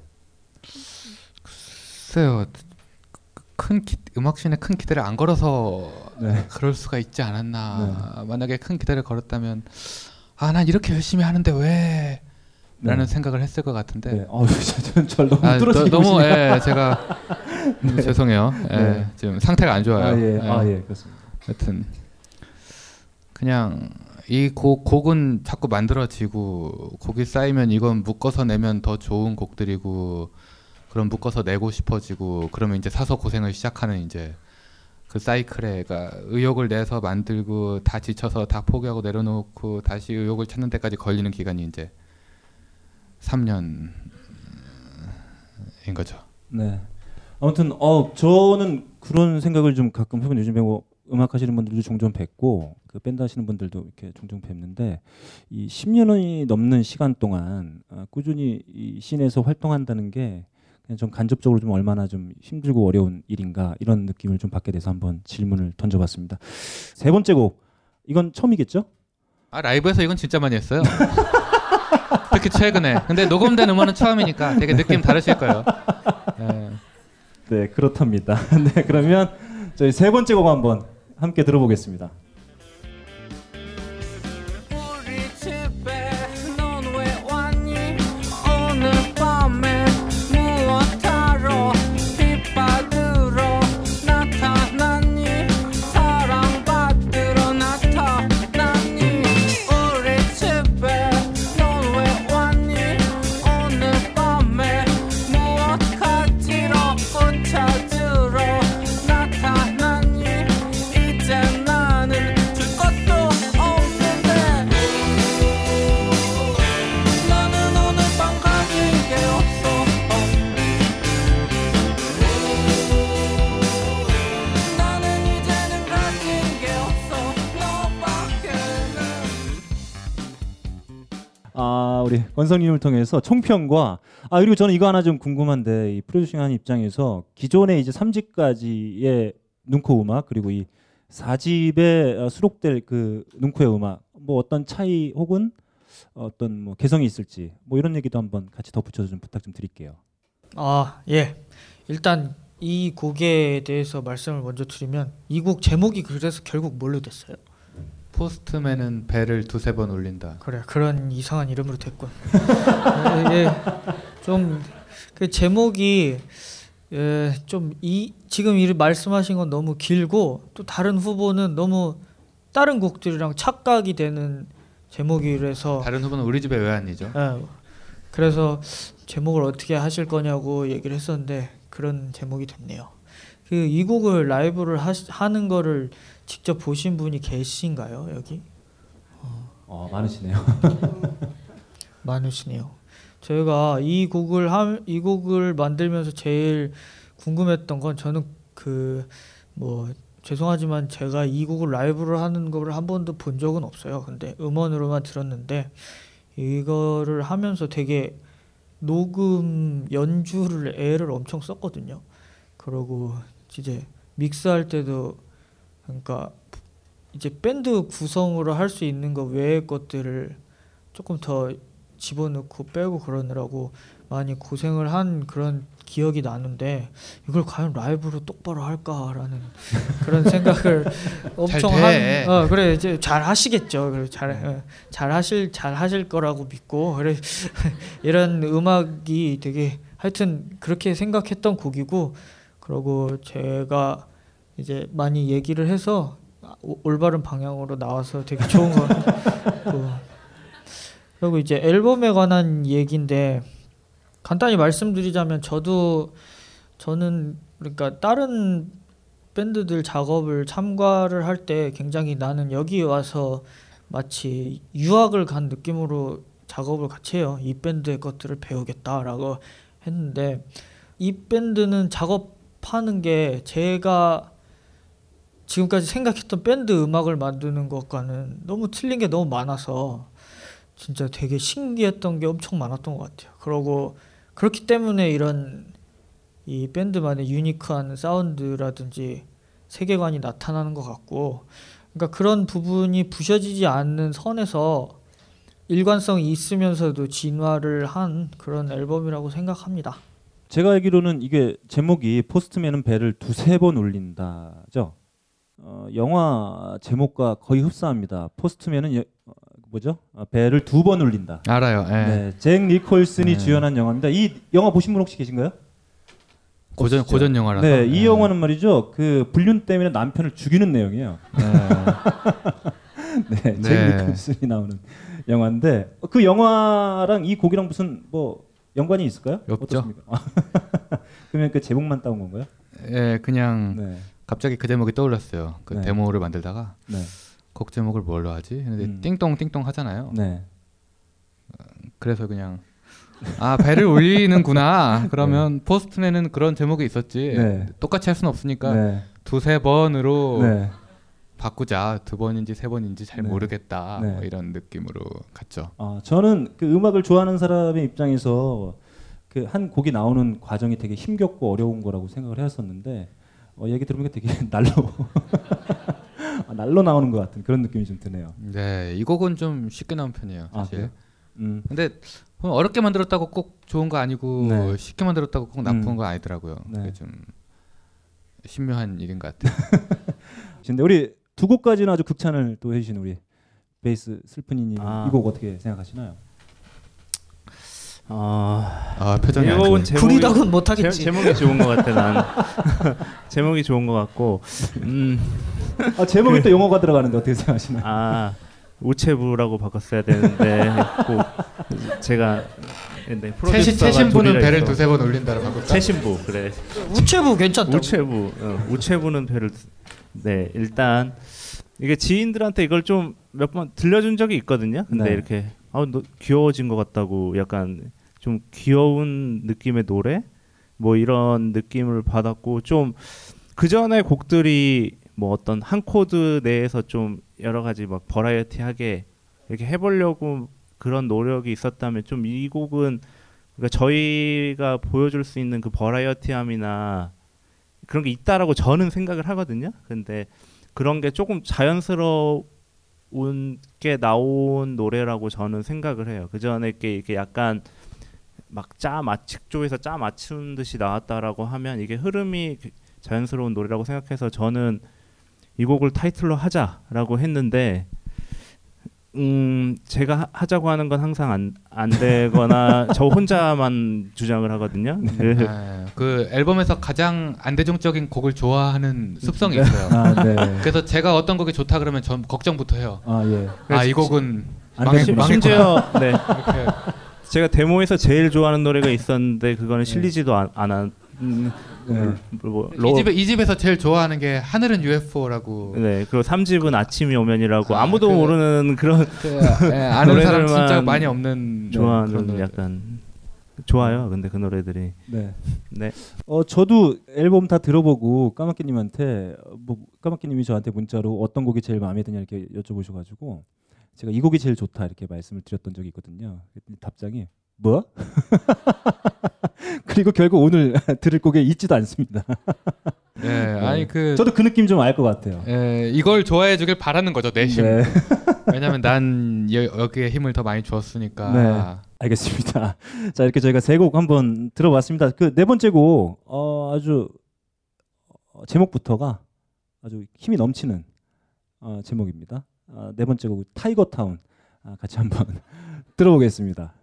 글쎄요. 큰 기, 음악신에 큰 기대를 안 걸어서 네. 그럴 수가 있지 않았나. 만약에 큰 기대를 걸었다면 아, 난 이렇게 열심히 하는데 왜? 라는 네. 생각을 했을 것 같은데. 네. 어우, 저, 저 너무 아, 너, 무 있으니까. 예, 제가 음, 죄송해요. 예, 네. 지금 상태가 안 좋아요. 아, 예. 아, 예, 그렇습니다. 하여튼 그냥 이 곡 곡은 자꾸 만들어지고 곡이 쌓이면 이건 묶어서 내면 더 좋은 곡들이고 그럼 묶어서 내고 싶어지고 그러면 이제 사서 고생을 시작하는 이제 그 사이클에가 의욕을 내서 만들고 다 지쳐서 다 포기하고 내려놓고 다시 의욕을 찾는 데까지 걸리는 기간이 이제 3년인 거죠. 네. 아무튼 어 저는 그런 생각을 좀 가끔 해본 요즘에 뭐 음악 하시는 분들도 종종 뵙고 그 밴드 하시는 분들도 이렇게 종종 뵙는데 이 10년이 넘는 시간 동안 어, 꾸준히 이 씬에서 활동한다는 게 그냥 좀 간접적으로 좀 얼마나 좀 힘들고 어려운 일인가 이런 느낌을 좀 받게 돼서 한번 질문을 던져봤습니다. 세 번째 곡 이건 처음이겠죠? 아 라이브에서 이건 진짜 많이 했어요. 특히 최근에. 근데 녹음된 음원은 처음이니까 되게 느낌 다르실 거예요. 예. 네 그렇답니다. 네 그러면 저희 세 번째 곡 한번 함께 들어보겠습니다. 우리 권성님을 통해서 총평과 아 그리고 저는 이거 하나 좀 궁금한데 이 프로듀싱하는 입장에서 기존의 이제 3집까지의 눈코 음악 그리고 이 4집에 어, 수록될 그 눈코의 음악 뭐 어떤 차이 혹은 어떤 뭐 개성이 있을지 뭐 이런 얘기도 한번 같이 덧붙여서 좀 부탁 좀 드릴게요. 아, 예. 일단 이 곡에 대해서 말씀을 먼저 드리면 이 곡 제목이 그래서 결국 뭘로 됐어요? 포스트맨은 배를 두세 번 올린다. 그래 그런 이상한 이름으로 됐군. 예, 예. 좀그 제목이 예, 좀 이 지금 이 말씀하신 건 너무 길고 또 다른 후보는 너무 다른 곡들이랑 착각이 되는 제목이라서 다른 후보는 우리 집의 외환이죠. 예. 그래서 제목을 어떻게 하실 거냐고 얘기를 했었는데 그런 제목이 됐네요. 그 이 곡을 라이브를 하시, 하는 거를 직접 보신 분이 계신가요 여기? 어 많으시네요. 많으시네요. 저희가 이 곡을 함, 이 곡을 만들면서 제일 궁금했던 건 저는 그 뭐 죄송하지만 제가 이 곡을 라이브를 하는 거를 한 번도 본 적은 없어요. 근데 음원으로만 들었는데 이거를 하면서 되게 녹음 연주를 애를 엄청 썼거든요. 그러고 이제 믹스할 때도 그러니까 이제 밴드 구성으로 할 수 있는 거 외의 것들을 조금 더 집어넣고 빼고 그러느라고 많이 고생을 한 그런 기억이 나는데 이걸 과연 라이브로 똑바로 할까라는 그런 생각을 엄청 돼. 한 어, 그래 이제 잘 하시겠죠. 그래 잘 어, 잘 하실 잘 하실 거라고 믿고 그래 이런 음악이 되게 하여튼 그렇게 생각했던 곡이고 그리고 제가 이제 많이 얘기를 해서 오- 올바른 방향으로 나와서 되게 좋은 거 같고 그리고 이제 앨범에 관한 얘기인데 간단히 말씀드리자면 저도 저는 그러니까 다른 밴드들 작업을 참가를 할 때 굉장히 나는 여기 와서 마치 유학을 간 느낌으로 작업을 같이 해요. 이 밴드의 것들을 배우겠다라고 했는데 이 밴드는 작업하는 게 제가 지금까지 생각했던 밴드 음악을 만드는 것과는 너무 틀린 게 너무 많아서 진짜 되게 신기했던 게 엄청 많았던 것 같아요. 그러고 그렇기 때문에 이런 이 밴드만의 유니크한 사운드라든지 세계관이 나타나는 것 같고, 그러니까 그런 부분이 부셔지지 않는 선에서 일관성이 있으면서도 진화를 한 그런 앨범이라고 생각합니다. 제가 알기로는 이게 제목이 포스트맨은 배를 두세 번 올린다죠. 어, 영화 제목과 거의 흡사합니다. 포스트맨은 여- 어, 뭐죠? 어, 배를 두번 올린다. 알아요. 예. 네, 잭 니콜슨이 네. 주연한 영화입니다. 이 영화 보신 분 혹시 계신가요? 고전 없으시죠? 고전 영화라서. 네, 이 예. 영화는 말이죠. 그 불륜 때문에 남편을 죽이는 내용이에요. 네, 잭 네. 니콜슨이 나오는 영화인데 어, 그 영화랑 이 곡이랑 무슨 뭐 연관이 있을까요? 없죠. 어떻습니까? 그러면 그 제목만 따온 건가요? 예, 그냥 네. 갑자기 그 제목이 떠올랐어요. 그 네. 데모를 만들다가 네. 곡 제목을 뭘로 하지? 근데 음. 띵동 띵동 하잖아요. 네. 그래서 그냥 아 배를 올리는구나. 그러면 포스트맨은 그런 제목이 있었지. 네. 똑같이 할 수는 없으니까 네. 두세 번으로 네. 바꾸자. 두 번인지 세 번인지 잘 네. 모르겠다. 네. 뭐 이런 느낌으로 갔죠. 아, 저는 그 음악을 좋아하는 사람의 입장에서 그 한 곡이 나오는 과정이 되게 힘겹고 어려운 거라고 생각을 해왔었는데 어, 얘기 들으니까 되게 날로 아, 날로 나오는 것 같은 그런 느낌이 좀 드네요. 네, 이 곡은 좀 쉽게 나온 편이에요, 아, 사실. 그래요? 음. 근데 어렵게 만들었다고 꼭 좋은 거 아니고 네. 쉽게 만들었다고 꼭 나쁜 음. 거 아니더라고요. 네. 그게 좀 신묘한 일인 것 같아요. 근데 우리 두 곡까지는 아주 극찬을 또 해주신 우리 베이스 슬픈이님 아. 이곡 어떻게 생각하시나요? 아, 아, 표정이 안. 제목이 구리다고는 못하겠지. 제, 제목이 좋은 것 같아 난. 제목이 좋은 것 같고, 음, 아, 제목에 또 영어가 들어가는데 어떻게 생각하시나요? 아 우체부라고 바꿨어야 되는데 꼭 제가 네, 최신부는 배를. 두세 번 올린다로 바꿀까? 최신부 그래. 우체부 괜찮다. 우체부 어, 우체부는 배를 두- 네 일단 이게 지인들한테 이걸 좀 몇 번 들려준 적이 있거든요. 근데 네. 이렇게 아 너 귀여워진 것 같다고 약간 좀 귀여운 느낌의 노래 뭐 이런 느낌을 받았고 좀 그 전에 곡들이 뭐 어떤 한 코드 내에서 좀 여러 가지 막 버라이어티하게 이렇게 해보려고 그런 노력이 있었다면 좀 이 곡은 그러니까 저희가 보여줄 수 있는 그 버라이어티함이나 그런 게 있다라고 저는 생각을 하거든요. 근데 그런 게 조금 자연스러 운게 나온 노래라고 저는 생각을 해요. 그 전에 게 이게 약간 막짜 맞측조에서 짜 맞춘 듯이 나왔다라고 하면 이게 흐름이 자연스러운 노래라고 생각해서 저는 이 곡을 타이틀로 하자라고 했는데 음 제가 하- 하자고 하는 건 항상 안, 안 되거나 저 혼자만 주장을 하거든요. 그- 아, 그 앨범에서 가장 안대중적인 곡을 좋아하는 습성이 있어요. 아, 네. 그래서 제가 어떤 곡이 좋다 그러면 전 걱정부터 해요. 아, 예. 아, 이 곡은 안 망했, 되구나. 심지어. 네. 제가 데모에서 제일 좋아하는 노래가 있었는데 그거는 실리지도 않, 않았. 음, 네. 뭐, 이 집에 이 집에서 제일 좋아하는 게 하늘은 UFO라고. 네, 그리고 3집은 아침이 오면이라고 아, 아무도 그- 모르는 그런 그, 예, 아는 사람 진짜 많이 없는 좋아하는 노래들. 약간 좋아요. 근데 그 노래들이 네. 네. 어 저도 앨범 다 들어보고 까마귀님한테 어, 뭐 까마귀님이 저한테 문자로 어떤 곡이 제일 마음에 드냐 이렇게 여쭤보셔가지고 제가 이 곡이 제일 좋다 이렇게 말씀을 드렸던 적이 있거든요. 그랬더니 답장이 뭐? 그리고 결국 오늘 들을 곡에 있지도 않습니다. 네, 아니 그 저도 그 느낌 좀 알 것 같아요. 예, 이걸 좋아해 주길 바라는 거죠 내심. 네. 왜냐면 난 여, 여기에 힘을 더 많이 주었으니까. 네, 알겠습니다. 자 이렇게 저희가 세 곡 한번 들어봤습니다. 그 네 번째 곡 어, 아주 어, 제목부터가 아주 힘이 넘치는 어, 제목입니다. 아, 네 번째 곡 타이거 타운 아, 같이 한번 들어보겠습니다.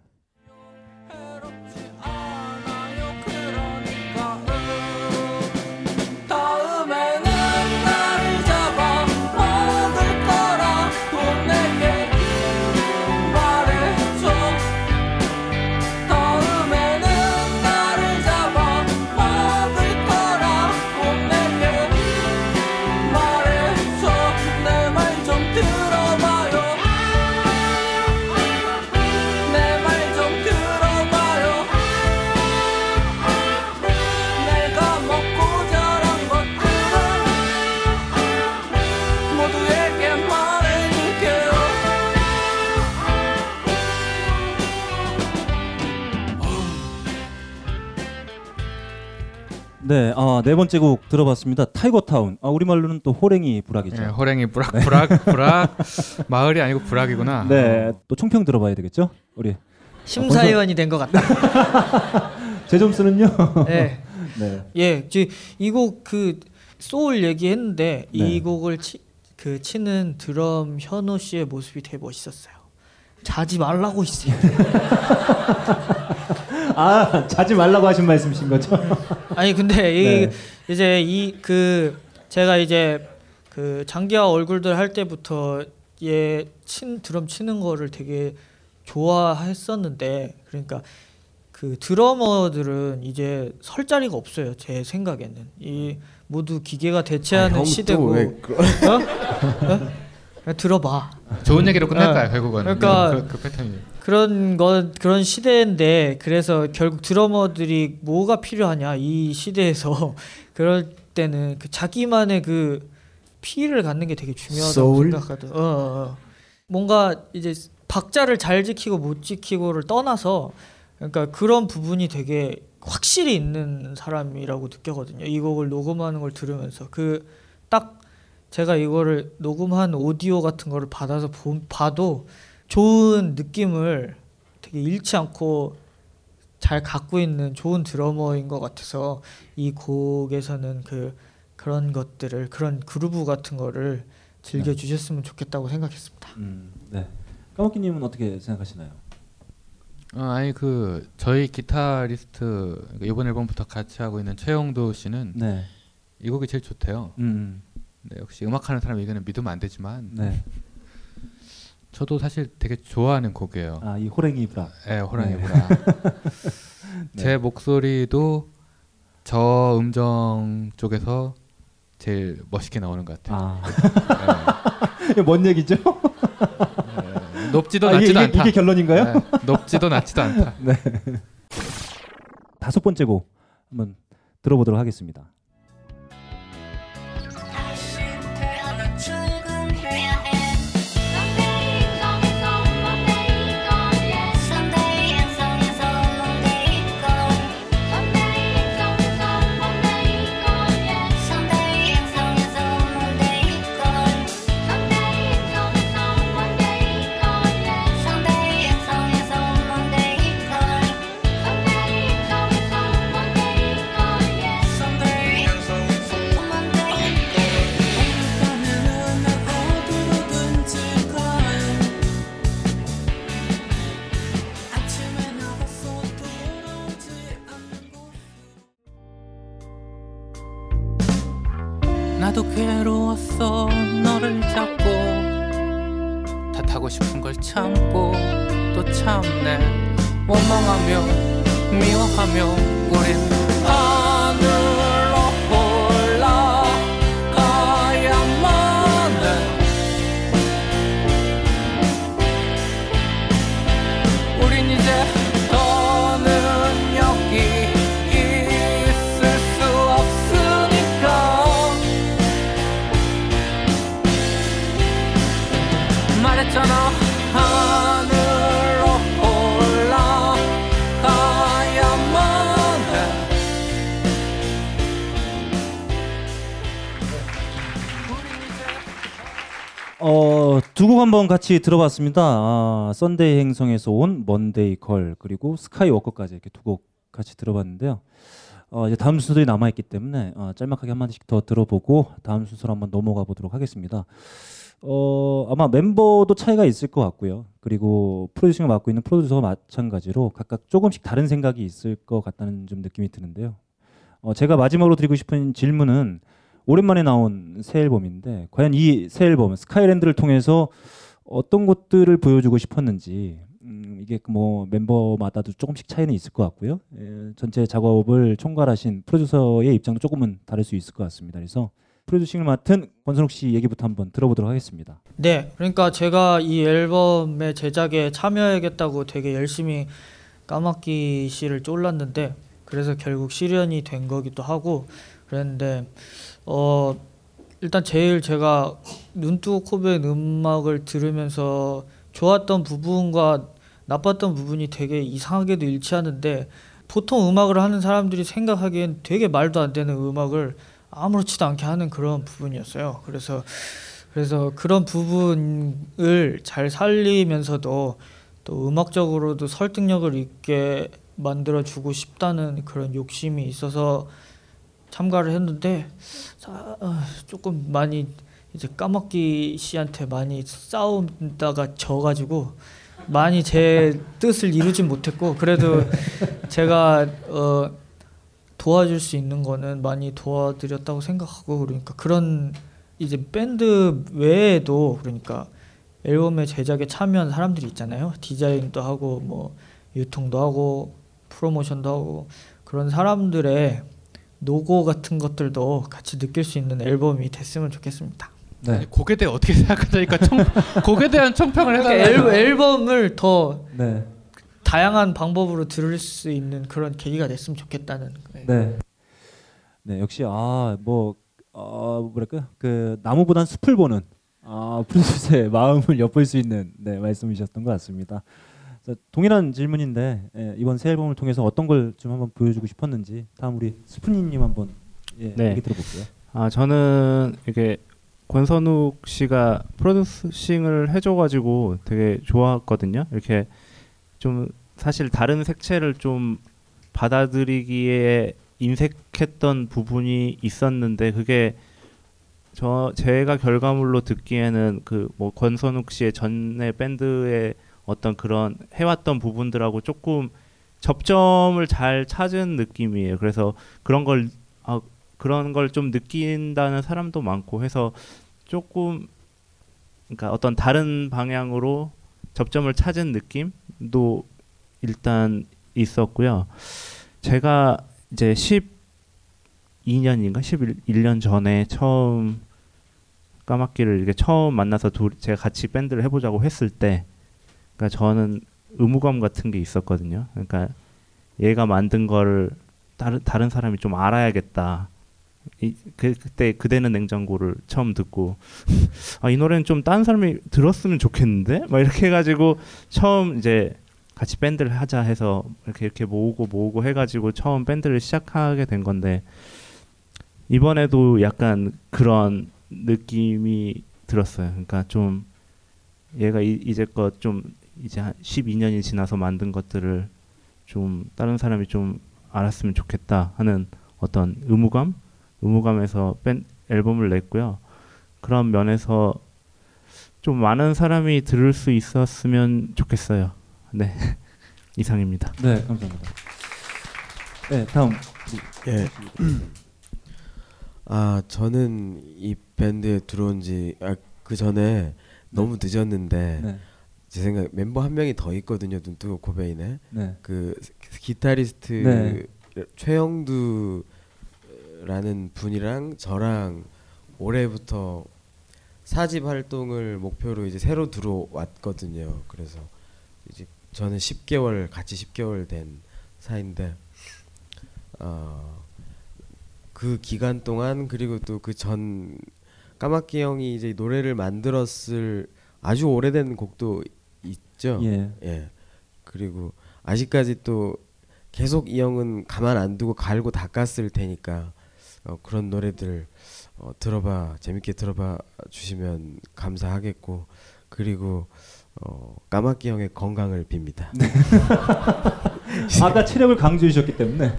네, 아, 네 번째 곡 들어봤습니다. 타이거 타운. 아, 우리 말로는 또 호랭이 부락이죠. 예, 호랭이 부락 부락 부락 마을이 아니고 부락이구나. 네, 또 총평 들어봐야 되겠죠? 우리 심사위원이 된 것 같다. 제 점수는요. 네. 네. 예, 이곡 그 소울 얘기했는데 네. 이 곡을 치, 그 치는 드럼 현우 씨의 모습이 되게 멋있었어요. 자지 말라고 있어요. 아, 자지 말라고 하신 말씀이신 거죠? 아니 근데 이 네. 이제 이 그 제가 이제 그 장기화 얼굴들 할 때부터 얘 친 드럼 치는 거를 되게 좋아했었는데 그러니까 그 드러머들은 이제 설 자리가 없어요 제 생각에는 이 모두 기계가 대체하는 아, 형 시대고 또왜 그런- 어? 어? 들어봐 좋은 얘기로 끝낼까요, 어. 결국은? 그러니까 그- 그 패턴이. 그런 건 그런 시대인데 그래서 결국 드러머들이 뭐가 필요하냐 이 시대에서 그럴 때는 그 자기만의 그 피를 갖는 게 되게 중요하다고 소울? 생각하거든. 어, 어, 어. 뭔가 이제 박자를 잘 지키고 못 지키고를 떠나서 그러니까 그런 부분이 되게 확실히 있는 사람이라고 느꼈거든요. 이 곡을 녹음하는 걸 들으면서 그 딱 제가 이거를 녹음한 오디오 같은 거를 받아서 보, 봐도 좋은 느낌을 되게 잃지 않고 잘 갖고 있는 좋은 드러머인 것 같아서 이 곡에서는 그 그런 것들을 그런 그루브 같은 거를 즐겨 주셨으면 좋겠다고 생각했습니다. 음, 네. 까먹기님은 어떻게 생각하시나요? 어, 아니 그 저희 기타리스트 이번 앨범부터 같이 하고 있는 최영도 씨는 네. 이 곡이 제일 좋대요. 음. 네, 역시 음악하는 사람 의견은 믿으면 안 되지만 네. 저도 사실 되게 좋아하는 곡이에요. 아, 이 호랭이 브라. 네, 호랑이 네. 브라. 네. 제 목소리도 저 음정 쪽에서 제일 멋있게 나오는 것 같아요. 이게 뭔 얘기죠? 네, 높지도 아, 낮지도 이게- 않다. 이게 결론인가요? 네, 높지도 낮지도 않다. 네. 다섯 번째 곡 한번 들어보도록 하겠습니다. 참고 또 참네. 원망하며 미워하며 우린 어, 두 곡 한번 같이 들어봤습니다. 아, 썬데이 행성에서 온 먼데이 걸 그리고 스카이워커까지 이렇게 두 곡 같이 들어봤는데요. 어, 이제 다음 순서들이 남아 있기 때문에 어, 짤막하게 한 마디씩 더 들어보고 다음 순서로 한번 넘어가 보도록 하겠습니다. 어, 아마 멤버도 차이가 있을 것 같고요. 그리고 프로듀싱을 맡고 있는 프로듀서가 마찬가지로 각각 조금씩 다른 생각이 있을 것 같다는 좀 느낌이 드는데요. 어, 제가 마지막으로 드리고 싶은 질문은 오랜만에 나온 새 앨범인데 과연 이 새 앨범 스카이랜드를 통해서 어떤 것들을 보여주고 싶었는지 음, 이게 뭐 멤버마다도 조금씩 차이는 있을 것 같고요. 에, 전체 작업을 총괄하신 프로듀서의 입장도 조금은 다를 수 있을 것 같습니다. 그래서 프로듀싱을 맡은 권선욱 씨 얘기부터 한번 들어보도록 하겠습니다. 네, 그러니까 제가 이 앨범의 제작에 참여하겠다고 되게 열심히 까마귀 씨를 쫄랐는데 그래서 결국 실현이 된 거기도 하고 그랬는데 어 일단 제일 제가 눈뜨고 코베인 음악을 들으면서 좋았던 부분과 나빴던 부분이 되게 이상하게도 일치하는데 보통 음악을 하는 사람들이 생각하기엔 되게 말도 안 되는 음악을 아무렇지도 않게 하는 그런 부분이었어요. 그래서 그래서 그런 부분을 잘 살리면서도 또 음악적으로도 설득력을 있게 만들어 주고 싶다는 그런 욕심이 있어서 참가를 했는데 자, 어, 조금 많이 이제 까먹기 씨한테 많이 싸우다가 져가지고 많이 제 뜻을 이루진 못했고 그래도 제가 어, 도와줄 수 있는 거는 많이 도와드렸다고 생각하고 그러니까 그런 이제 밴드 외에도 그러니까 앨범의 제작에 참여한 사람들이 있잖아요. 디자인도 하고 뭐 유통도 하고 프로모션도 하고 그런 사람들의 노고 같은 것들도 같이 느낄 수 있는 앨범이 됐으면 좋겠습니다. 네. 곡에 대해 어떻게 생각하니까 청, 곡에 대한 청평을 그러니까 해달라고. 앨, 앨범을 더 네. 다양한 방법으로 들을 수 있는 그런 계기가 됐으면 좋겠다는. 네. 네, 역시 아뭐 어, 뭐랄까 그 나무보단 숲을 보는 아 프린세스의 마음을 엿볼 수 있는 네 말씀이셨던 것 같습니다. 자, 동일한 질문인데 예, 이번 새 앨범을 통해서 어떤 걸 좀 한번 보여주고 싶었는지 다음 우리 스프니님 한번 예, 네. 얘기 들어볼게요. 아 저는 이게 권선욱 씨가 프로듀싱을 해줘가지고 되게 좋았거든요. 이렇게 좀 사실 다른 색채를 좀 받아들이기에 인색했던 부분이 있었는데 그게 저 제가 결과물로 듣기에는 그 뭐 권선욱 씨의 전에 밴드의 어떤 그런 해왔던 부분들하고 조금 접점을 잘 찾은 느낌이에요. 그래서 그런 걸 아, 그런 걸 좀 느낀다는 사람도 많고 해서 조금 그러니까 어떤 다른 방향으로 접점을 찾은 느낌도 일단 있었고요. 제가 이제 12년인가 11년 전에 처음 까마귀를 이렇게 처음 만나서 둘 제가 같이 밴드를 해보자고 했을 때, 그러니까 저는 의무감 같은 게 있었거든요. 그러니까 얘가 만든 거를 다른 다른 사람이 좀 알아야겠다. 이, 그, 그때 그대는 냉장고를 처음 듣고 아 이 노래는 좀 다른 사람이 들었으면 좋겠는데 막 이렇게 해가지고 처음 이제 같이 밴드를 하자 해서 이렇게 이렇게 모으고 모으고 해가지고 처음 밴드를 시작하게 된 건데 이번에도 약간 그런 느낌이 들었어요. 그러니까 좀 얘가 이, 이제껏 좀 이제 한 12년이 지나서 만든 것들을 좀 다른 사람이 좀 알았으면 좋겠다 하는 어떤 의무감, 의무감에서 밴 앨범을 냈고요. 그런 면에서 좀 많은 사람이 들을 수 있었으면 좋겠어요. 네, 이상입니다. 네, 감사합니다. 네, 다음. 예. 아 저는 이 밴드에 들어온 지그 전에 너무 늦었는데 네. 제 생각 멤버 한 명이 더 있거든요 눈뜨고 코베인에 네. 그 기타리스트 네. 최영두라는 분이랑 저랑 올해부터 사집 활동을 목표로 이제 새로 들어왔거든요. 그래서 이제 저는 10개월 같이 10개월 된 사이인데 어, 그 기간 동안 그리고 또 그 전 까마귀 형이 이제 노래를 만들었을 아주 오래된 곡도 있죠. 예. 그리고 아직까지 또 계속 이 형은 가만 안 두고 갈고 닦았을 테니까 어, 그런 노래들 어, 들어봐 재밌게 들어봐 주시면 감사하겠고 그리고 어, 까마귀 형의 건강을 빕니다. 아까 체력을 강조해 주셨기 때문에.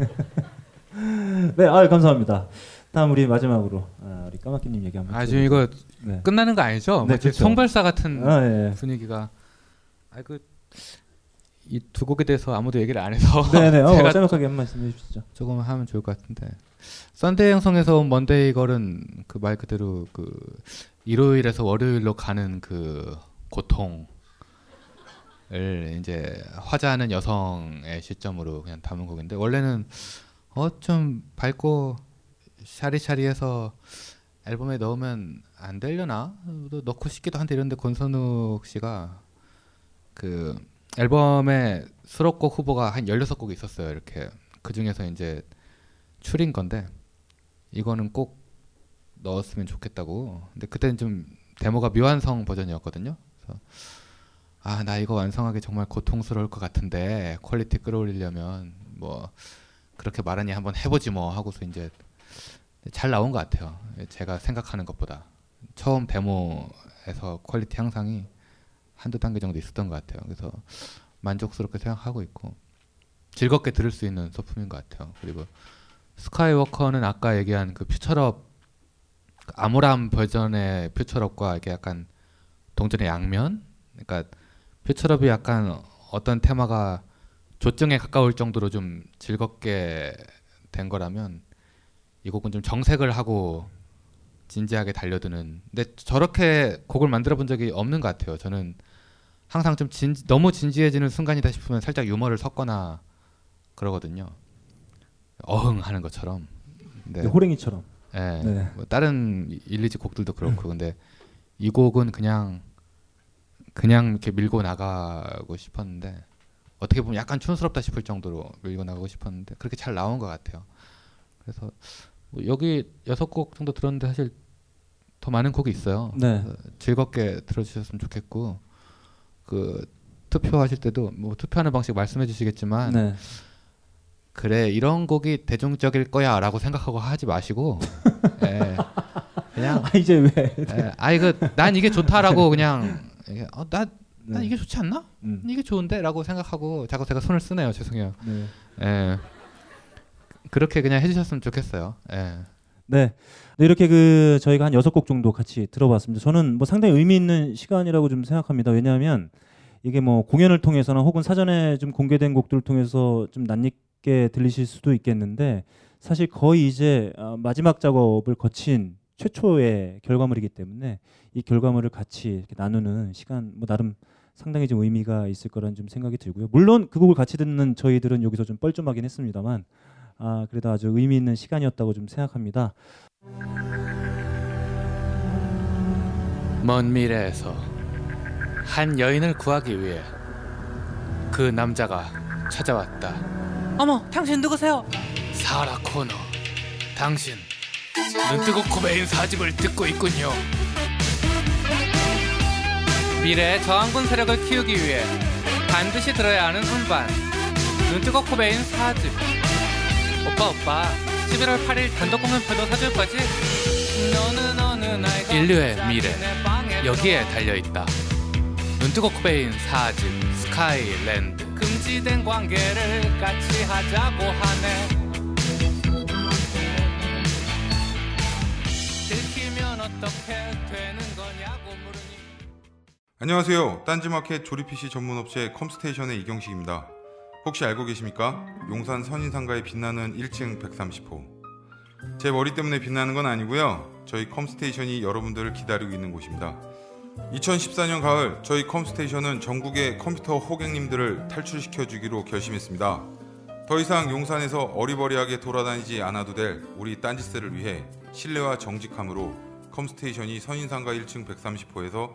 네, 아 감사합니다. 다음 우리 마지막으로 아, 우리 까마귀님 얘기 한번. 아 지금 이거 네. 끝나는 거 아니죠? 네, 그렇죠. 성발사 같은 아, 예. 분위기가. 아그 이 두 곡에 대해서 아무도 얘기를 안 해서 네네. 어, 제가 짤막하게 한 말씀 해주시죠. 조금 하면 좋을 것 같은데 썬데이 행성에서 온 먼데이 걸은 그 말 그대로 그 일요일에서 월요일로 가는 그 고통을 이제 화자하는 여성의 시점으로 그냥 담은 곡인데 원래는 어 좀 밝고 샤리샤리해서 앨범에 넣으면 안 되려나 또 넣고 싶기도 한데 이런데 권선욱 씨가 그 앨범에 수록곡 후보가 한 16곡이 있었어요. 이렇게 그 중에서 이제 추린 건데 이거는 꼭 넣었으면 좋겠다고. 근데 그때는 좀 데모가 미완성 버전이었거든요. 아, 나 이거 완성하기 정말 고통스러울 것 같은데 퀄리티 끌어올리려면 뭐 그렇게 말하니 한번 해보지 뭐 하고서 이제 잘 나온 것 같아요. 제가 생각하는 것보다 처음 데모에서 퀄리티 향상이 한두 단계 정도 있었던 것 같아요. 그래서 만족스럽게 생각하고 있고 즐겁게 들을 수 있는 소품인 것 같아요. 그리고 스카이워커는 아까 얘기한 그 퓨처럽 그 아모람 버전의 퓨처럽과 이게 약간 동전의 양면. 그러니까 퓨처럽이 약간 어떤 테마가 조증에 가까울 정도로 좀 즐겁게 된 거라면 이 곡은 좀 정색을 하고 진지하게 달려드는. 근데 저렇게 곡을 만들어 본 적이 없는 것 같아요. 저는 항상 좀 진, 너무 진지해지는 순간이다 싶으면 살짝 유머를 섞거나 그러거든요. 어흥 하는 것처럼. 네, 호랭이처럼. 예. 네. 뭐 다른 1, 2집 곡들도 그렇고 근데 이 곡은 그냥 그냥 이렇게 밀고 나가고 싶었는데 어떻게 보면 약간 촌스럽다 싶을 정도로 밀고 나가고 싶었는데 그렇게 잘 나온 것 같아요. 그래서 뭐 여기 여섯 곡 정도 들었는데 사실 더 많은 곡이 있어요. 네. 어, 즐겁게 들어주셨으면 좋겠고 그 투표하실 때도 뭐 투표하는 방식 말씀해 주시겠지만 네. 그래 이런 곡이 대중적일 거야라고 생각하고 하지 마시고 예, 그냥 아, 이제 왜? 예, 아 이거 난 이게 좋다라고 그냥 이게, 어, 나, 난 네. 이게 좋지 않나? 음. 이게 좋은데라고 생각하고 자꾸 제가 손을 쓰네요 죄송해요. 네. 예, 그렇게 그냥 해주셨으면 좋겠어요. 예. 네. 네, 이렇게 그 저희가 한 여섯 곡 정도 같이 들어봤습니다. 저는 뭐 상당히 의미 있는 시간이라고 좀 생각합니다. 왜냐하면 이게 뭐 공연을 통해서나 혹은 사전에 좀 공개된 곡들을 통해서 좀 낯익게 들리실 수도 있겠는데 사실 거의 이제 어, 마지막 작업을 거친 최초의 결과물이기 때문에 이 결과물을 같이 나누는 시간 뭐 나름 상당히 좀 의미가 있을 거라는 좀 생각이 들고요. 물론 그 곡을 같이 듣는 저희들은 여기서 좀 뻘쭘하긴 했습니다만 아 그래도 아주 의미 있는 시간이었다고 좀 생각합니다. 먼 미래에서 한 여인을 구하기 위해 그 남자가 찾아왔다. 어머, 당신 누구세요? 사라 코너, 당신 눈뜨고 코베인 사집을 듣고 있군요. 미래의 저항군 세력을 키우기 위해 반드시 들어야 하는 음반. 눈뜨고 코베인 사집. 오빠 오빠, 11월 8일 단독 공연표도 사줄 거지? 너는 어느 날 인류의 미래 여기에 달려 있다. 눈뜨고 코베인 사집 스카이랜드. 금지된 관계를 같이 하자고 하네. 들키면 어떻게 되는 거냐고 물으니. 안녕하세요. 딴지마켓 조립 PC 전문 업체 컴스테이션의 이경식입니다. 혹시 알고 계십니까? 용산 선인상가에 빛나는 1층 130호. 제 머리 때문에 빛나는 건 아니고요. 저희 컴스테이션이 여러분들을 기다리고 있는 곳입니다. 2014년 가을 저희 컴스테이션은 전국의 컴퓨터 호객님들을 탈출시켜 주기로 결심했습니다. 더 이상 용산에서 어리버리하게 돌아다니지 않아도 될 우리 딴지스를 위해 신뢰와 정직함으로 컴스테이션이 선인상가 1층 130호에서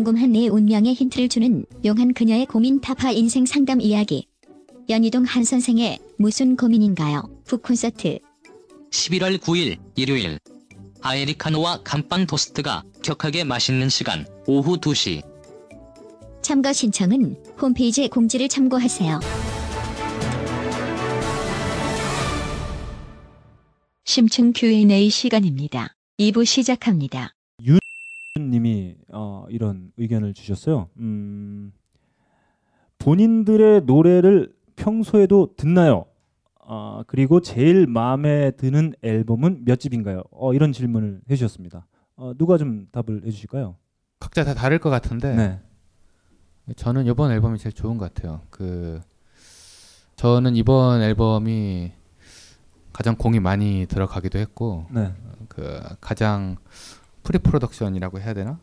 궁금한 내 운명의 힌트를 주는 용한 그녀의 고민 타파 인생 상담 이야기. 연희동 한 선생의 무슨 고민인가요? 북콘서트 11월 9일 일요일 아메리카노와 감빵 토스트가 격하게 맛있는 시간 오후 2시 참가 신청은 홈페이지 공지를 참고하세요. 심층 Q&A 시간입니다. 2부 시작합니다. 님이 어, 이런 의견을 주셨어요. 음, 본인들의 노래를 평소에도 듣나요? 아, 그리고 제일 마음에 드는 앨범은 몇 집인가요? 어, 이런 질문을 해주셨습니다. 어, 누가 좀 답을 해주실까요? 각자 다 다를 것 같은데 네. 저는 이번 앨범이 제일 좋은 것 같아요. 그 저는 이번 앨범이 가장 공이 많이 들어가기도 했고 네. 그 가장 pre-production이라고 해야 되나?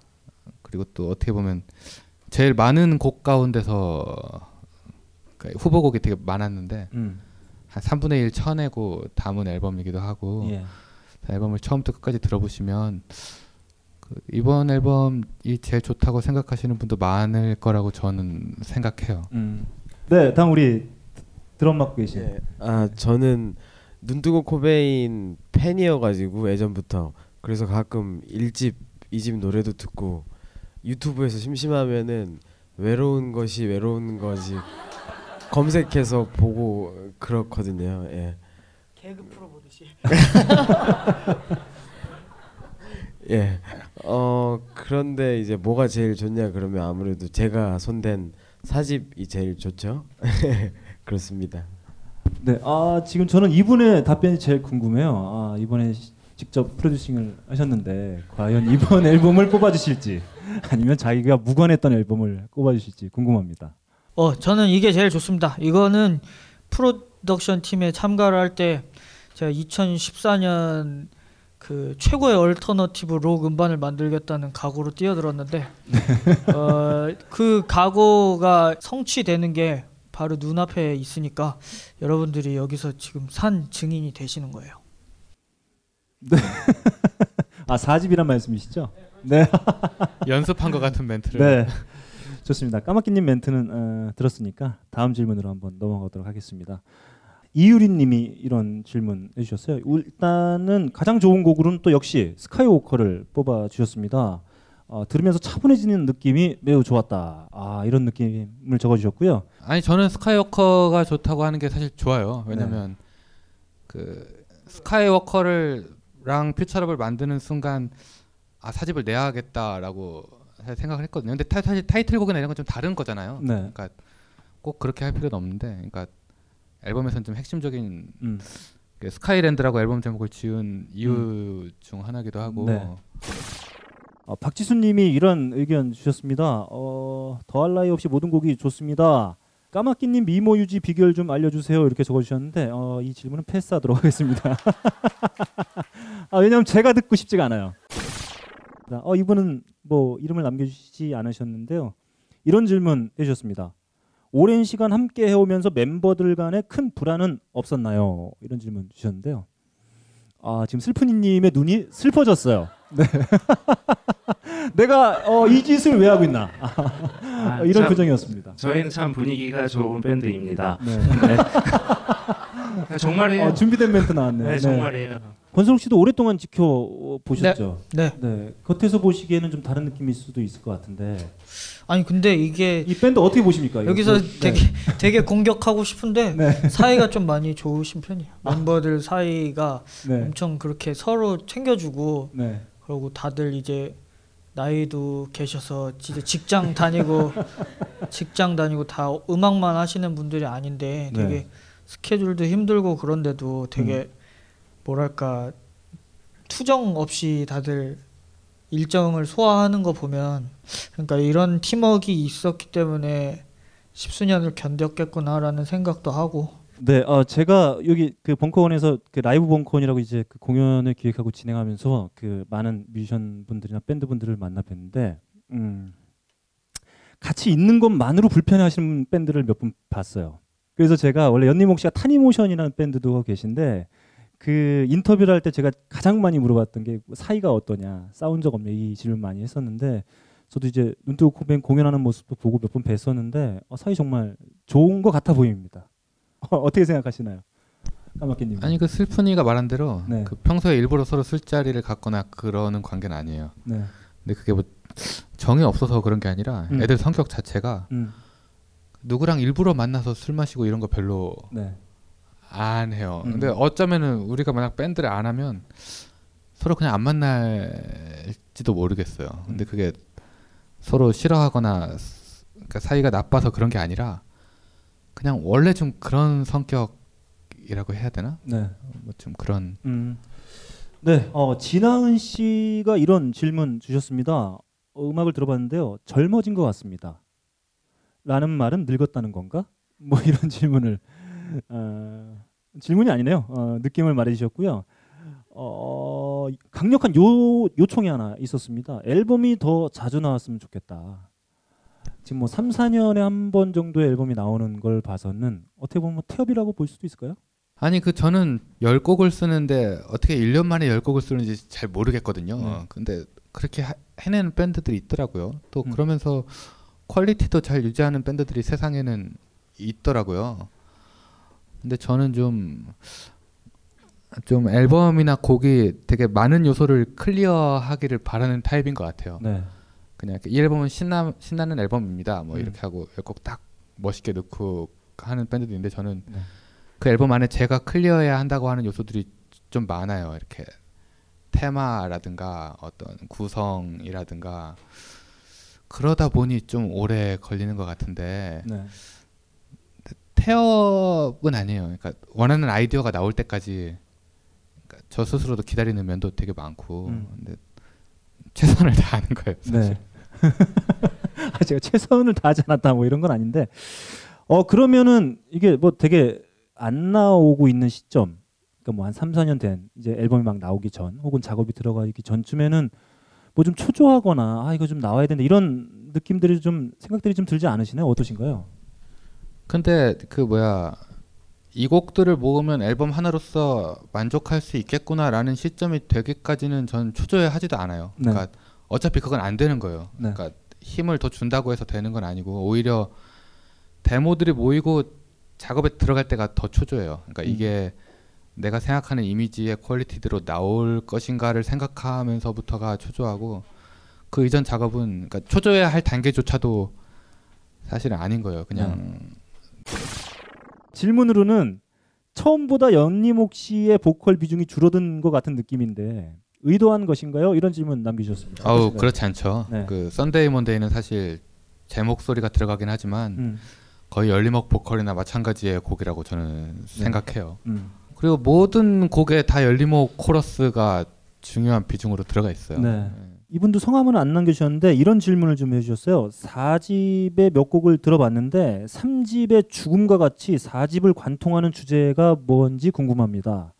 그리고 또 어떻게 보면 제일 많은 곡 가운데서 그 후보곡이 되게 많았는데 음. 한 3분의 1 쳐내고 담은 앨범이기도 하고 예. 앨범을 처음부터 끝까지 들어보시면 그 이번 앨범이 제일 좋다고 생각하시는 분도 많을 거라고 저는 생각해요. 음. 네, 다음 우리 드럼 맡고 계신. 예. 아 저는 눈뜨고 코베인 팬이어가지고 예전부터 그래서 가끔 1집, 2집 노래도 듣고 유튜브에서 심심하면은 외로운 것이 외로운 것이 검색해서 보고 그렇거든요. 예. 개그 프로 보듯이. 예. 어 그런데 이제 뭐가 제일 좋냐 그러면 아무래도 제가 손댄 사집이 제일 좋죠. 그렇습니다. 네, 아 지금 저는 이분의 답변이 제일 궁금해요. 아 이번에 시- 직접 프로듀싱을 하셨는데 과연 이번 앨범을 뽑아주실지 아니면 자기가 무관했던 앨범을 꼽아주실지 궁금합니다. 어, 저는 이게 제일 좋습니다. 이거는 프로덕션 팀에 참가를 할 때 제가 2014년 그 최고의 얼터너티브 록 음반을 만들겠다는 각오로 뛰어들었는데 어, 그 각오가 성취되는 게 바로 눈앞에 있으니까 여러분들이 여기서 지금 산 증인이 되시는 거예요. 아 4집이란 말씀이시죠? 네. 연습한 것 같은 멘트를. 네. 좋습니다. 까마귀님 멘트는 어, 들었으니까 다음 질문으로 한번 넘어가도록 하겠습니다. 이유리님이 이런 질문 해주셨어요. 일단은 가장 좋은 곡으로는 또 역시 스카이워커를 뽑아 주셨습니다. 어, 들으면서 차분해지는 느낌이 매우 좋았다. 아 이런 느낌을 적어주셨고요. 아니 저는 스카이워커가 좋다고 하는 게 사실 좋아요. 왜냐면 그 스카이워커를 랑 퓨처럽을 만드는 순간 아 사집을 내야겠다라고 생각을 했거든요. 근데 타, 사실 타이틀곡이나 이런 건 좀 다른 거잖아요. 네. 그러니까 꼭 그렇게 할 필요는 없는데, 그러니까 앨범에서는 좀 핵심적인 음. 그 스카이랜드라고 앨범 제목을 지은 이유 중 하나기도 하고. 네. 어, 박지수님이 이런 의견 주셨습니다. 어, 더할 나위 없이 모든 곡이 좋습니다. 까마귀님 미모 유지 비결 좀 알려주세요. 이렇게 적어주셨는데 어, 이 질문은 패스하도록 하겠습니다. 아, 왜냐하면 제가 듣고 싶지가 않아요. 어, 이분은 뭐 이름을 남겨주시지 않으셨는데요. 이런 질문 해주셨습니다. 오랜 시간 함께 해오면서 멤버들 간에 큰 불안은 없었나요? 이런 질문 주셨는데요. 아, 지금 슬픈이님의 눈이 슬퍼졌어요. 네. 내가 어, 이 짓을 왜 하고 있나? 아, 이런 참, 표정이었습니다. 저희는 참 분위기가 좋은 밴드입니다. 네. 네. 정말이에요. 어, 준비된 멘트 나왔네. 네, 정말이에요. 권성욱 씨도 오랫동안 지켜 보셨죠? 네. 네. 겉에서 보시기에는 좀 다른 느낌일 수도 있을 것 같은데. 아니 근데 이게 이 밴드 어떻게 보십니까? 이거? 여기서 네. 되게 되게 공격하고 싶은데 네. 사이가 좀 많이 좋으신 편이에요. 멤버들 사이가 네. 엄청 그렇게 서로 챙겨주고 네. 그리고 다들 이제 나이도 계셔서 진짜 직장 다니고 직장 다니고 다 음악만 하시는 분들이 아닌데 되게 네. 스케줄도 힘들고 그런데도 되게 음. 뭐랄까 투정 없이 다들 일정을 소화하는 거 보면 그러니까 이런 팀워크가 있었기 때문에 십수년을 견뎠겠구나라는 생각도 하고 네, 어, 제가 여기 그 벙커원에서 그 라이브 벙커원이라고 이제 그 공연을 기획하고 진행하면서 그 많은 뮤지션 분들이나 밴드 분들을 만나 뵀는데, 음, 같이 있는 것만으로 불편해하시는 밴드를 몇 분 봤어요. 그래서 제가 원래 연리목 씨가 타니모션이라는 밴드도 계신데 그 인터뷰를 할 때 제가 가장 많이 물어봤던 게 사이가 어떠냐, 싸운 적 없냐 이 질문 많이 했었는데 저도 이제 눈뜨고 공연하는 모습도 보고 몇 번 뵀었는데 어, 사이 정말 좋은 것 같아 보입니다. 어, 어떻게 생각하시나요, 까마귀님? 아니 그 슬픈이가 말한 대로 네. 그 평소에 일부러 서로 술자리를 갖거나 그러는 관계는 아니에요. 네. 근데 그게 뭐 정이 없어서 그런 게 아니라 음. 애들 성격 자체가 음. 누구랑 일부러 만나서 술 마시고 이런 거 별로 네. 안 해요. 음. 근데 어쩌면은 우리가 만약 밴드를 안 하면 서로 그냥 안 만날지도 모르겠어요. 근데 음. 그게 서로 싫어하거나 스- 그러니까 사이가 나빠서 그런 게 아니라 그냥 원래 좀 그런 성격이라고 해야 되나? 네. 뭐 좀 그런 음. 네, 어, 진아은 씨가 이런 질문 주셨습니다. 어, 음악을 들어봤는데요, 젊어진 것 같습니다. 라는 말은 늙었다는 건가? 뭐 이런 질문을 어, 질문이 아니네요. 어, 느낌을 말해주셨고요. 어, 강력한 요 요청이 하나 있었습니다. 앨범이 더 자주 나왔으면 좋겠다. 지금 뭐 3, 4년에 한 번 정도의 앨범이 나오는 걸 봐서는 어떻게 보면 뭐 태업이라고 볼 수도 있을까요? 아니 그 저는 열 곡을 쓰는데 어떻게 1년 만에 열 곡을 쓰는지 잘 모르겠거든요. 네. 근데 그렇게 하- 해내는 밴드들이 있더라고요. 또 음. 그러면서 quality도 잘 유지하는 밴드들이 세상에는 있더라고요. 근데 저는 좀, 좀 앨범이나 곡이 되게 많은 요소를 clear하기를 바라는 타입인 것 같아요. 네. 그냥 이 앨범은 신나, 신나는 앨범입니다. 뭐 음. 이렇게 하고 꼭딱 멋있게 넣고 하는 밴드도 있는데 저는 네. 그 앨범 안에 제가 클리어해야 한다고 하는 요소들이 좀 많아요. 이렇게 테마라든가 어떤 구성이라든가 그러다 보니 좀 오래 걸리는 것 같은데 네. 태업은 아니에요. 그러니까 원하는 아이디어가 나올 때까지 그러니까 저 스스로도 기다리는 면도 되게 많고 음. 근데 최선을 다하는 거예요. 사실. 네. 아, 제가 최선을 다하지 않았다 뭐 이런 건 아닌데 어 그러면은 이게 뭐 되게 안 나오고 있는 시점 그러니까 뭐 한 3, 4년 된 이제 앨범이 막 나오기 전 혹은 작업이 들어가기 전쯤에는 뭐 좀 초조하거나 아 이거 좀 나와야 된다 이런 느낌들이 좀 생각들이 좀 들지 않으시나요? 어떠신가요? 근데 그 뭐야 이 곡들을 모으면 앨범 하나로서 만족할 수 있겠구나라는 시점이 되기까지는 전 초조해하지도 않아요. 네. 그러니까 어차피 그건 안 되는 거예요. 네. 그러니까 힘을 더 준다고 해서 되는 건 아니고 오히려 데모들이 모이고 작업에 들어갈 때가 더 초조해요. 그러니까 음. 이게 내가 생각하는 이미지의 퀄리티대로 나올 것인가를 생각하면서부터가 초조하고 그 이전 작업은 그러니까 초조해야 할 단계조차도 사실은 아닌 거예요. 그냥 질문으로는 처음보다 연니목 씨의 보컬 비중이 줄어든 것 같은 느낌인데 의도한 것인가요? 이런 질문 남겨주셨습니다. 아우? 그렇지 않죠. 네. 그 썬데이 먼데이는 사실 제 목소리가 들어가긴 하지만 음. 거의 연리목 보컬이나 마찬가지의 곡이라고 저는 생각해요. 음. 그리고 모든 곡에 다 연리목 코러스가 중요한 비중으로 들어가 있어요. 네. 이분도 성함은 안 남겨주셨는데 이런 질문을 좀 해주셨어요. 4집의 몇 곡을 들어봤는데 3집의 죽음과 같이 4집을 관통하는 주제가 뭔지 궁금합니다.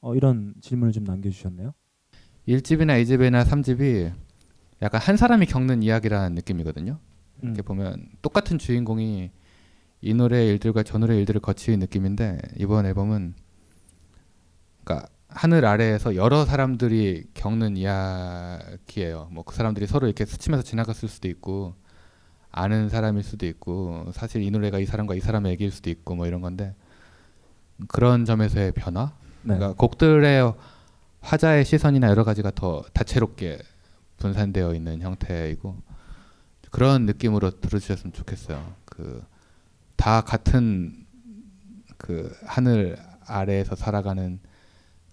어, 이런 질문을 좀 남겨주셨네요. 1집이나 2집이나 3집이 약간 한 사람이 겪는 이야기라는 느낌이거든요. 음. 이렇게 보면 똑같은 주인공이 이 노래의 일들과 저 노래의 일들을 거치는 느낌인데 이번 앨범은 그러니까 하늘 아래에서 여러 사람들이 겪는 이야기예요. 뭐 그 사람들이 서로 이렇게 스치면서 지나갔을 수도 있고 아는 사람일 수도 있고 사실 이 노래가 이 사람과 이 사람의 얘기일 수도 있고 뭐 이런 건데 그런 점에서의 변화. 네. 그러니까 곡들의 화자의 시선이나 여러 가지가 더 다채롭게 분산되어 있는 형태이고 그런 느낌으로 들어주셨으면 좋겠어요. 그 다 같은 그 하늘 아래에서 살아가는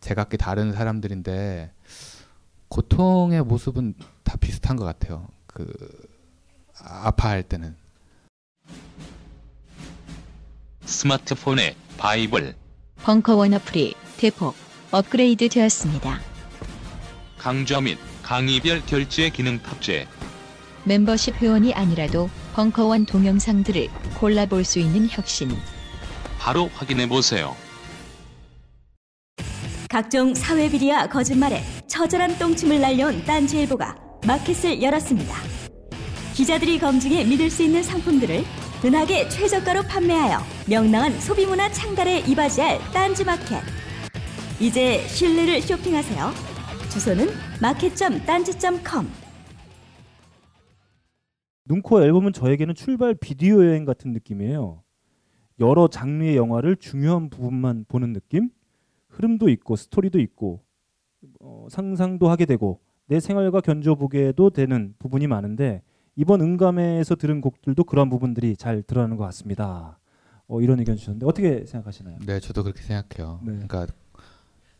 제각기 다른 사람들인데 고통의 모습은 다 비슷한 것 같아요. 그 아파할 때는 스마트폰의 바이블 벙커원 어플이 대폭 업그레이드 되었습니다. 강좌 및 강의별 결제 기능 탑재 멤버십 회원이 아니라도 벙커원 동영상들을 골라볼 수 있는 혁신. 바로 확인해 보세요. 각종 사회 비리와 거짓말에 처절한 똥침을 날려온 딴지일보가 마켓을 열었습니다. 기자들이 검증해 믿을 수 있는 상품들을 은하계 최저가로 판매하여 명랑한 소비문화 창달에 이바지할 딴지마켓. 이제 신뢰를 쇼핑하세요. 주소는 마켓.딴지.com 눈코 앨범은 저에게는 출발 비디오 여행 같은 느낌이에요. 여러 장르의 영화를 중요한 부분만 보는 느낌? 흐름도 있고 스토리도 있고 어, 상상도 하게 되고 내 생활과 견줘보게도 되는 부분이 많은데 이번 응감에서 들은 곡들도 그런 부분들이 잘 드러나는 것 같습니다. 어, 이런 의견 주셨는데 어떻게 생각하시나요? 네, 저도 그렇게 생각해요. 네. 그러니까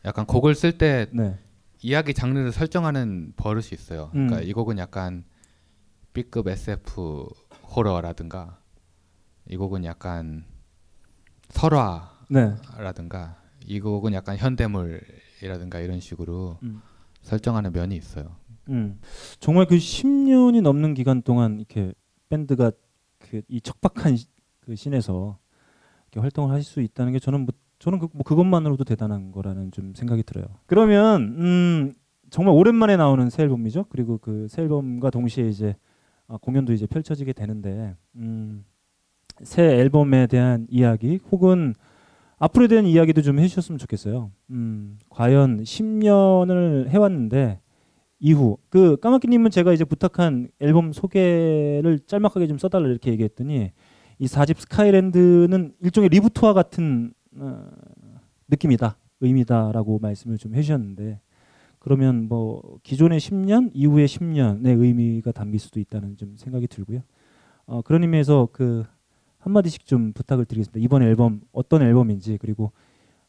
약간 곡을 쓸때 네. 이야기 장르를 설정하는 버릇이 있어요. 그러니까 음. 이 곡은 약간 B급 SF 호러라든가 이 곡은 약간 네. 설화라든가 이 곡은 약간 현대물이라든가 이런 식으로 음. 설정하는 면이 있어요. 음. 정말 그 10년이 넘는 기간 동안 이렇게 밴드가 그 이 척박한 시- 그 이렇게 활동을 하실 수 있다는 게 저는 뭐 저는 그, 뭐 그것만으로도 대단한 거라는 좀 생각이 들어요. 그러면 음, 정말 오랜만에 나오는 새 앨범이죠. 그리고 그 새 앨범과 동시에 이제 아, 공연도 이제 펼쳐지게 되는데 음, 새 앨범에 대한 이야기 혹은 앞으로에 대한 이야기도 좀 해주셨으면 좋겠어요. 음, 과연 10년을 해왔는데 이후 그 까마귀님은 제가 이제 부탁한 앨범 소개를 짤막하게 좀 써달라 이렇게 얘기했더니 이 4집 스카이랜드는 일종의 리부트와 같은 어, 느낌이다 의미다라고 말씀을 좀 해주셨는데 그러면 뭐 기존의 10년 이후의 10년의 의미가 담길 수도 있다는 좀 생각이 들고요. 어, 그런 의미에서 그 한마디씩 좀 부탁을 드리겠습니다. 이번 앨범 어떤 앨범인지 그리고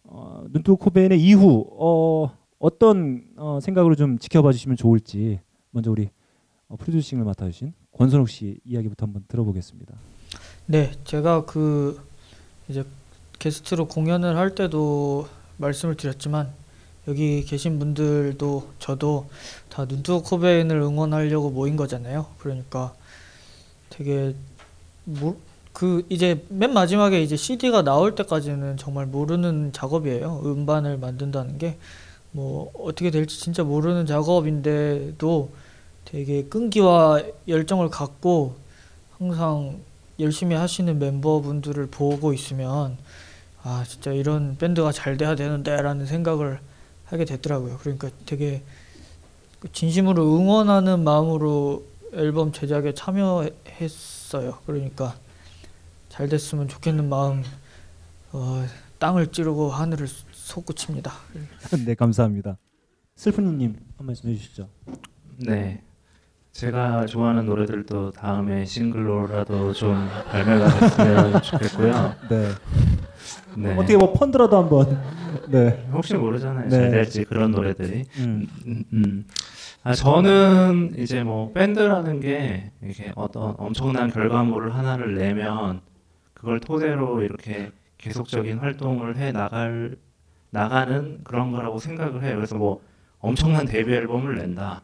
어, 눈뜨고 코베인의 이후 어, 어떤 어, 생각으로 좀 지켜봐 주시면 좋을지 먼저 우리 어, 프로듀싱을 맡아주신 권선욱 씨 이야기부터 한번 들어보겠습니다. 네, 제가 그 이제 게스트로 공연을 할 때도 말씀을 드렸지만 여기 계신 분들도 저도 다 눈뜨고 코베인을 응원하려고 모인 거잖아요. 그러니까 되게 뭐, 그 이제 맨 마지막에 이제 CD가 나올 때까지는 정말 모르는 작업이에요. 음반을 만든다는 게 뭐 어떻게 될지 진짜 모르는 작업인데도 되게 끈기와 열정을 갖고 항상 열심히 하시는 멤버분들을 보고 있으면 아 진짜 이런 밴드가 잘 돼야 되는데라는 생각을 하게 되더라고요. 그러니까 되게 진심으로 응원하는 마음으로 앨범 제작에 참여했어요. 그러니까 잘 됐으면 좋겠는 마음 어, 땅을 찌르고 하늘을 솟구칩니다. 네 감사합니다. 슬픈이님 한 말씀 해주시죠. 네. 제가 좋아하는 노래들도 다음에 싱글로라도 좀 발매가 됐으면 좋겠고요. 네. 네. 어떻게 뭐 펀드라도 한번. 네. 혹시 모르잖아요. 네. 잘 될지 그런 노래들이. 음. 음, 음. 아, 저는 이제 뭐 밴드라는 게 이렇게 어떤 엄청난 결과물을 하나를 내면 그걸 토대로 이렇게 계속적인 활동을 해 나갈 나가는 그런 거라고 생각을 해요. 그래서 뭐 엄청난 데뷔 앨범을 낸다.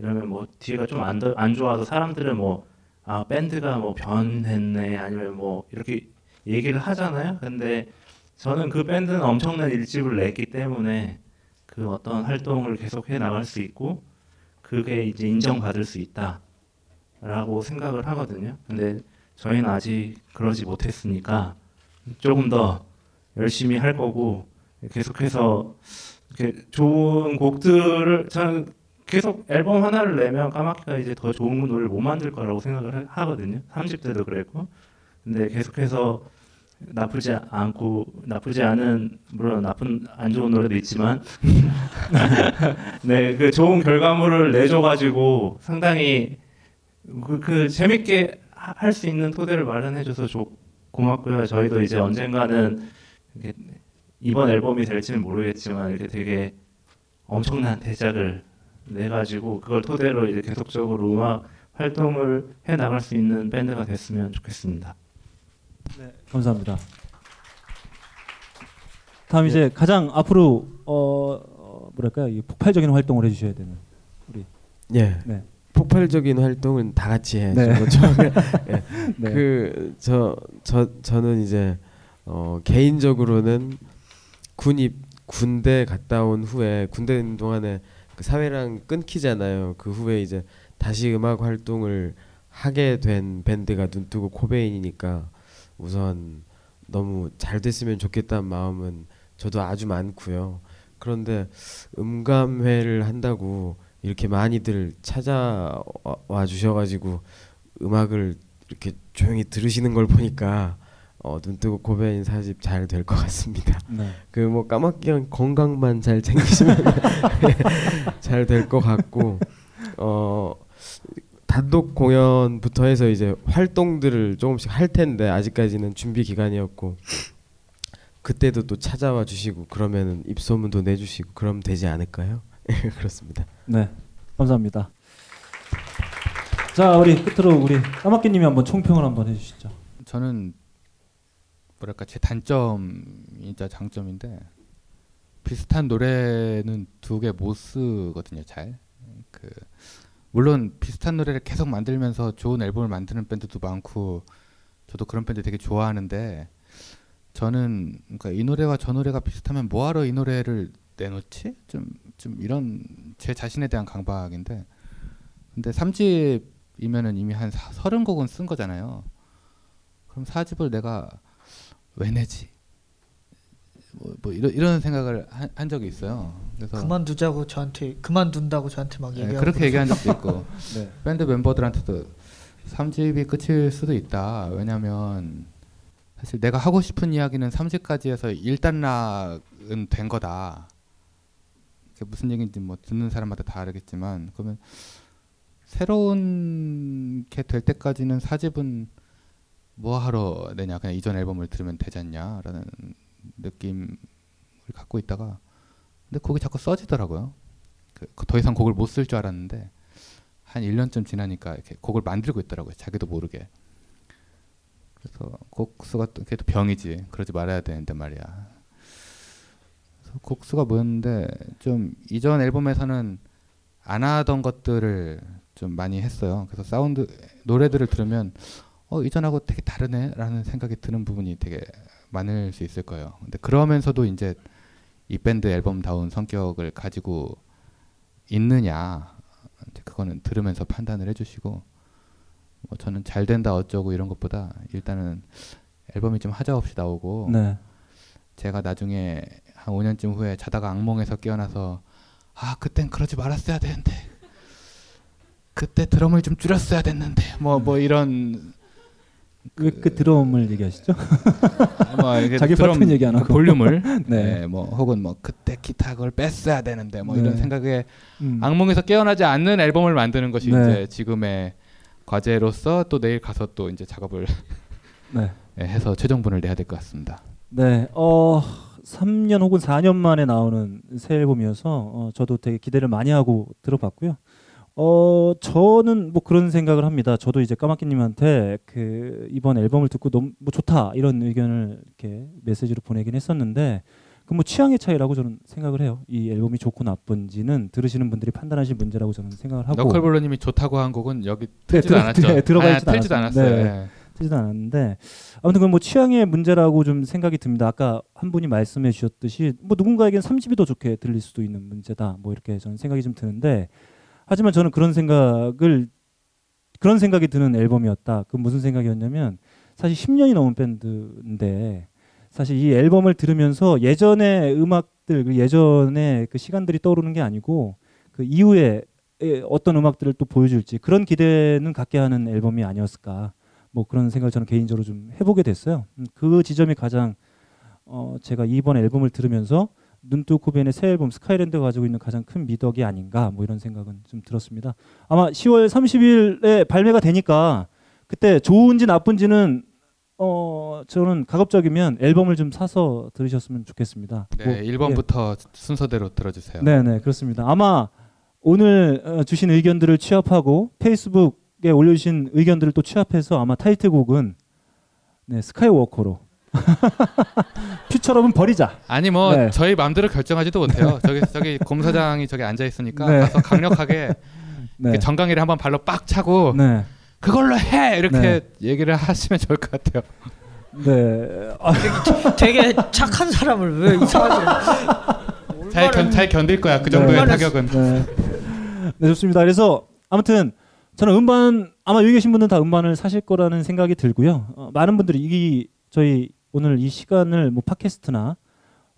이러면 뭐 뒤가 좀안 안 좋아서 사람들은 뭐 아 밴드가 뭐 변했네 아니면 뭐 이렇게 얘기를 하잖아요. 근데 저는 그 밴드는 엄청난 일집을 냈기 때문에 그 어떤 활동을 계속해 나갈 수 있고 그게 이제 인정받을 수 있다라고 생각을 하거든요. 근데 저희는 아직 그러지 못했으니까 조금 더 열심히 할 거고 계속해서 이렇게 좋은 곡들을 저는 계속 앨범 하나를 내면 까마귀가 이제 더 좋은 노래를 못 만들 거라고 생각을 하- 하거든요. 30대도 그랬고. 근데 계속해서 나쁘지 않고 나쁘지 않은 물론 나쁜 안 좋은 노래도 있지만 네 그 좋은 결과물을 내줘 가지고 상당히 그, 그 재밌게 할 수 있는 토대를 마련해줘서 좋 고맙고요. 저희도 이제 언젠가는 이번 앨범이 될지는 모르겠지만 이렇게 되게 엄청난 대작을 내 가지고 그걸 토대로 이제 계속적으로 음악 활동을 해 나갈 수 있는 밴드가 됐으면 좋겠습니다. 네, 감사합니다. 다음 이제 가장 앞으로 어, 어, 뭐랄까요, 이 폭발적인 활동을 해주셔야 되는 우리 예. 네. 폭발적인 활동은 다 같이 해야죠. 네. 처음에 예. 네. 그저 저 저는 이제 어 개인적으로는 군입 군대 갔다 온 후에 군대 있는 동안에 그 사회랑 끊기잖아요. 그 후에 이제 다시 음악 활동을 하게 된 밴드가 눈뜨고 코베인이니까 우선 너무 잘 됐으면 좋겠다는 마음은 저도 아주 많고요. 그런데 음감회를 한다고 이렇게 많이들 찾아와 주셔가지고 음악을 이렇게 조용히 들으시는 걸 보니까 어, 눈뜨고 코베인 사집 잘될 것 같습니다. 네. 그뭐 까맣게 건강만 잘 챙기시면 잘 될 것 같고 어 단독 공연부터 해서 이제 활동들을 조금씩 할 텐데 아직까지는 준비 기간이었고 그때도 또 찾아와 주시고 그러면은 입소문도 내주시고 그럼 되지 않을까요? 그렇습니다. 네, 감사합니다. 자, 우리 끝으로 우리 까마귀님이 한번 총평을 한번 해주시죠. 저는 뭐랄까 제 단점이자 장점인데 비슷한 노래는 두 개 못 쓰거든요 잘. 그 물론 비슷한 노래를 계속 만들면서 좋은 앨범을 만드는 밴드도 많고 저도 그런 밴드 되게 좋아하는데 저는 그러니까 이 노래와 저 노래가 비슷하면 뭐하러 이 노래를 내놓지? 좀 좀 이런 제 자신에 대한 강박인데 근데 3집이면은 이미 한 사- 서른 곡은 쓴 거잖아요. 그럼 4집을 내가 왜 내지? 뭐, 뭐 이런 이런 생각을 한, 한 적이 있어요. 그래서 그만두자고 저한테 그만둔다고 저한테 막 네, 얘기하고 그렇게 얘기한. 적도 있고 네. 밴드 멤버들한테도 3집이 끝일 수도 있다. 왜냐하면 사실 내가 하고 싶은 이야기는 3집까지 해서 1단락은 된 거다. 무슨 얘기인지 뭐 듣는 사람마다 다 다르겠지만 그러면 새로운 게 될 때까지는 4집은 뭐 하러 내냐 그냥 이전 앨범을 들으면 되지 않냐라는 느낌을 갖고 있다가 근데 곡이 자꾸 써지더라고요. 그 더 이상 곡을 못 쓸 줄 알았는데 한 1년쯤 지나니까 이렇게 곡을 만들고 있더라고요. 자기도 모르게. 그래서 곡수가 또 그게 또 병이지. 그러지 말아야 되는데 말이야. 그래서 곡수가 뭐였는데 좀 이전 앨범에서는 안 하던 것들을 좀 많이 했어요. 그래서 사운드 노래들을 들으면 어 이전하고 되게 다르네라는 생각이 드는 부분이 되게 많을 수 있을 거예요. 근데 그러면서도 이제 이 밴드 앨범다운 성격을 가지고 있느냐 그거는 들으면서 판단을 해주시고 뭐 저는 잘 된다 어쩌고 이런 것보다 일단은 앨범이 좀 하자 없이 나오고 네. 제가 나중에 한 5년쯤 후에 자다가 악몽에서 깨어나서 아 그땐 그러지 말았어야 되는데 그때 드럼을 좀 줄였어야 됐는데 뭐뭐 이런 왜그 드럼을 얘기하시죠? 뭐 자기 드럼 얘기 안 하고 볼륨을 네. 네. 뭐 혹은 뭐 그때 기타 그걸 뺐어야 되는데 뭐 네. 이런 생각에 음. 악몽에서 깨어나지 않는 앨범을 만드는 것이 네. 이제 지금의 과제로서 또 내일 가서 또 이제 작업을 네. 예, 해서 최종본을 내야 될 것 같습니다. 네, 어 3년 혹은 4년 만에 나오는 새 앨범이어서 어, 저도 되게 기대를 많이 하고 들어봤고요. 어 저는 뭐 그런 생각을 합니다. 저도 이제 까마귀님한테 그 이번 앨범을 듣고 너무 뭐 좋다 이런 의견을 이렇게 메시지로 보내긴 했었는데 그 뭐 취향의 차이라고 저는 생각을 해요. 이 앨범이 좋고 나쁜지는 들으시는 분들이 판단하실 문제라고 저는 생각을 하고. 너클볼러님이 좋다고 한 곡은 여기 네, 틀지도 들어- 않았죠. 네, 들어가 아, 있지도 틀지도 않았어요. 않았어요. 네, 네. 틀지도 않았는데 아무튼 그건 뭐 취향의 문제라고 좀 생각이 듭니다. 아까 한 분이 말씀해 주셨듯이 뭐 누군가에겐 30이 더 좋게 들릴 수도 있는 문제다. 뭐 이렇게 저는 생각이 좀 드는데 하지만 저는 그런 생각을 그런 생각이 드는 앨범이었다. 그 무슨 생각이었냐면 사실 10년이 넘은 밴드인데 사실 이 앨범을 들으면서 예전의 음악들 그 예전에 그 시간들이 떠오르는 게 아니고 그 이후에 에 어떤 음악들을 또 보여줄지 그런 기대는 갖게 하는 앨범이 아니었을까 뭐 그런 생각을 저는 개인적으로 좀 해보게 됐어요. 음, 그 지점이 가장 어 제가 이번 앨범을 들으면서 눈뜨코벤의 새 앨범 스카이랜드가 가지고 있는 가장 큰 미덕이 아닌가 뭐 이런 생각은 좀 들었습니다. 아마 10월 30일에 발매가 되니까 그때 좋은지 나쁜지는 어 저는 가급적이면 앨범을 좀 사서 들으셨으면 좋겠습니다. 네, 뭐, 1번부터 순서대로 들어주세요. 네, 네, 그렇습니다. 아마 오늘 어, 주신 의견들을 취합하고 페이스북에 올려주신 의견들을 또 취합해서 아마 타이틀곡은 네, 스카이워커로 퓨처럼은 버리자. 아니 뭐 네. 저희 마음대로 결정하지도 못해요. 저기 저기 공사장이 저기 앉아 있으니까 네. 가서 강력하게 네. 그 정강이를 한번 발로 빡 차고 네. 그걸로 해 이렇게 네. 얘기를 하시면 좋을 것 같아요. 네. 아, 되게 착한 사람을 왜 이상하게 잘, 견, 잘 견딜 거야 그 정도의 네. 타격은. 네. 네, 좋습니다. 그래서 아무튼 저는 음반 아마 여기 계신 분은 다 음반을 사실 거라는 생각이 들고요. 어, 많은 분들이 이 저희 오늘 이 시간을 뭐 팟캐스트나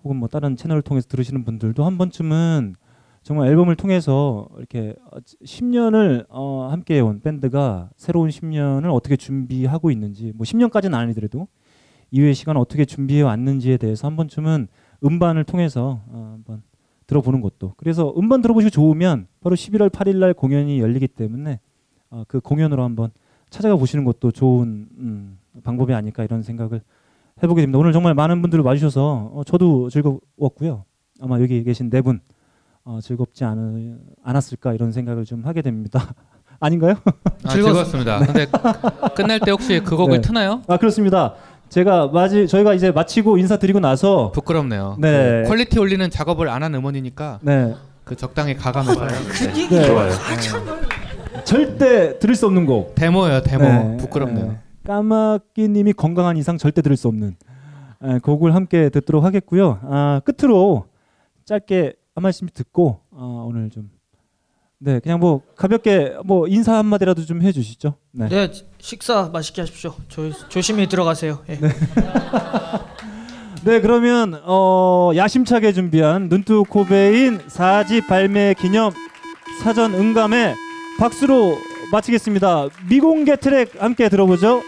혹은 뭐 다른 채널을 통해서 들으시는 분들도 한 번쯤은 정말 앨범을 통해서 이렇게 10년을 어, 함께 해온 밴드가 새로운 10년을 어떻게 준비하고 있는지 뭐 10년까지는 아니더라도 이후의 시간을 어떻게 준비해 왔는지에 대해서 한 번쯤은 음반을 통해서 어, 한번 들어보는 것도. 그래서 음반 들어보시고 좋으면 바로 11월 8일 날 공연이 열리기 때문에 어, 그 공연으로 한번 찾아가 보시는 것도 좋은 음, 방법이 아닐까 이런 생각을 해보게 됩니다. 오늘 정말 많은 분들이 와주셔서 어, 저도 즐거웠고요. 아마 여기 계신 네분 어, 즐겁지 않, 않았을까 이런 생각을 좀 하게 됩니다. 아닌가요? 아, 즐거웠습니다. 근데 끝날 때 혹시 그 곡을 트나요? 아 그렇습니다. 제가 마지 저희가 이제 마치고 인사드리고 나서 부끄럽네요. 네. 그 quality 올리는 작업을 안 한 음원이니까 네. 그 적당히 가감해서 네. 절대 들을 수 없는 곡. 데모예요, 데모. 네. 부끄럽네요. 네. 까마귀님이 건강한 이상 절대 들을 수 없는 에, 곡을 함께 듣도록 하겠고요. 아, 끝으로 짧게 한 말씀 듣고 아, 오늘 좀 네, 그냥 뭐 가볍게 뭐 인사 한 마디라도 좀 해주시죠. 네. 네, 식사 맛있게 하십시오. 조, 조심히 들어가세요. 예. 네, 그러면 어, 야심차게 준비한 눈뜨 코베인 4집 발매 기념 사전 응감에 박수로 마치겠습니다. 미공개 트랙 함께 들어보죠.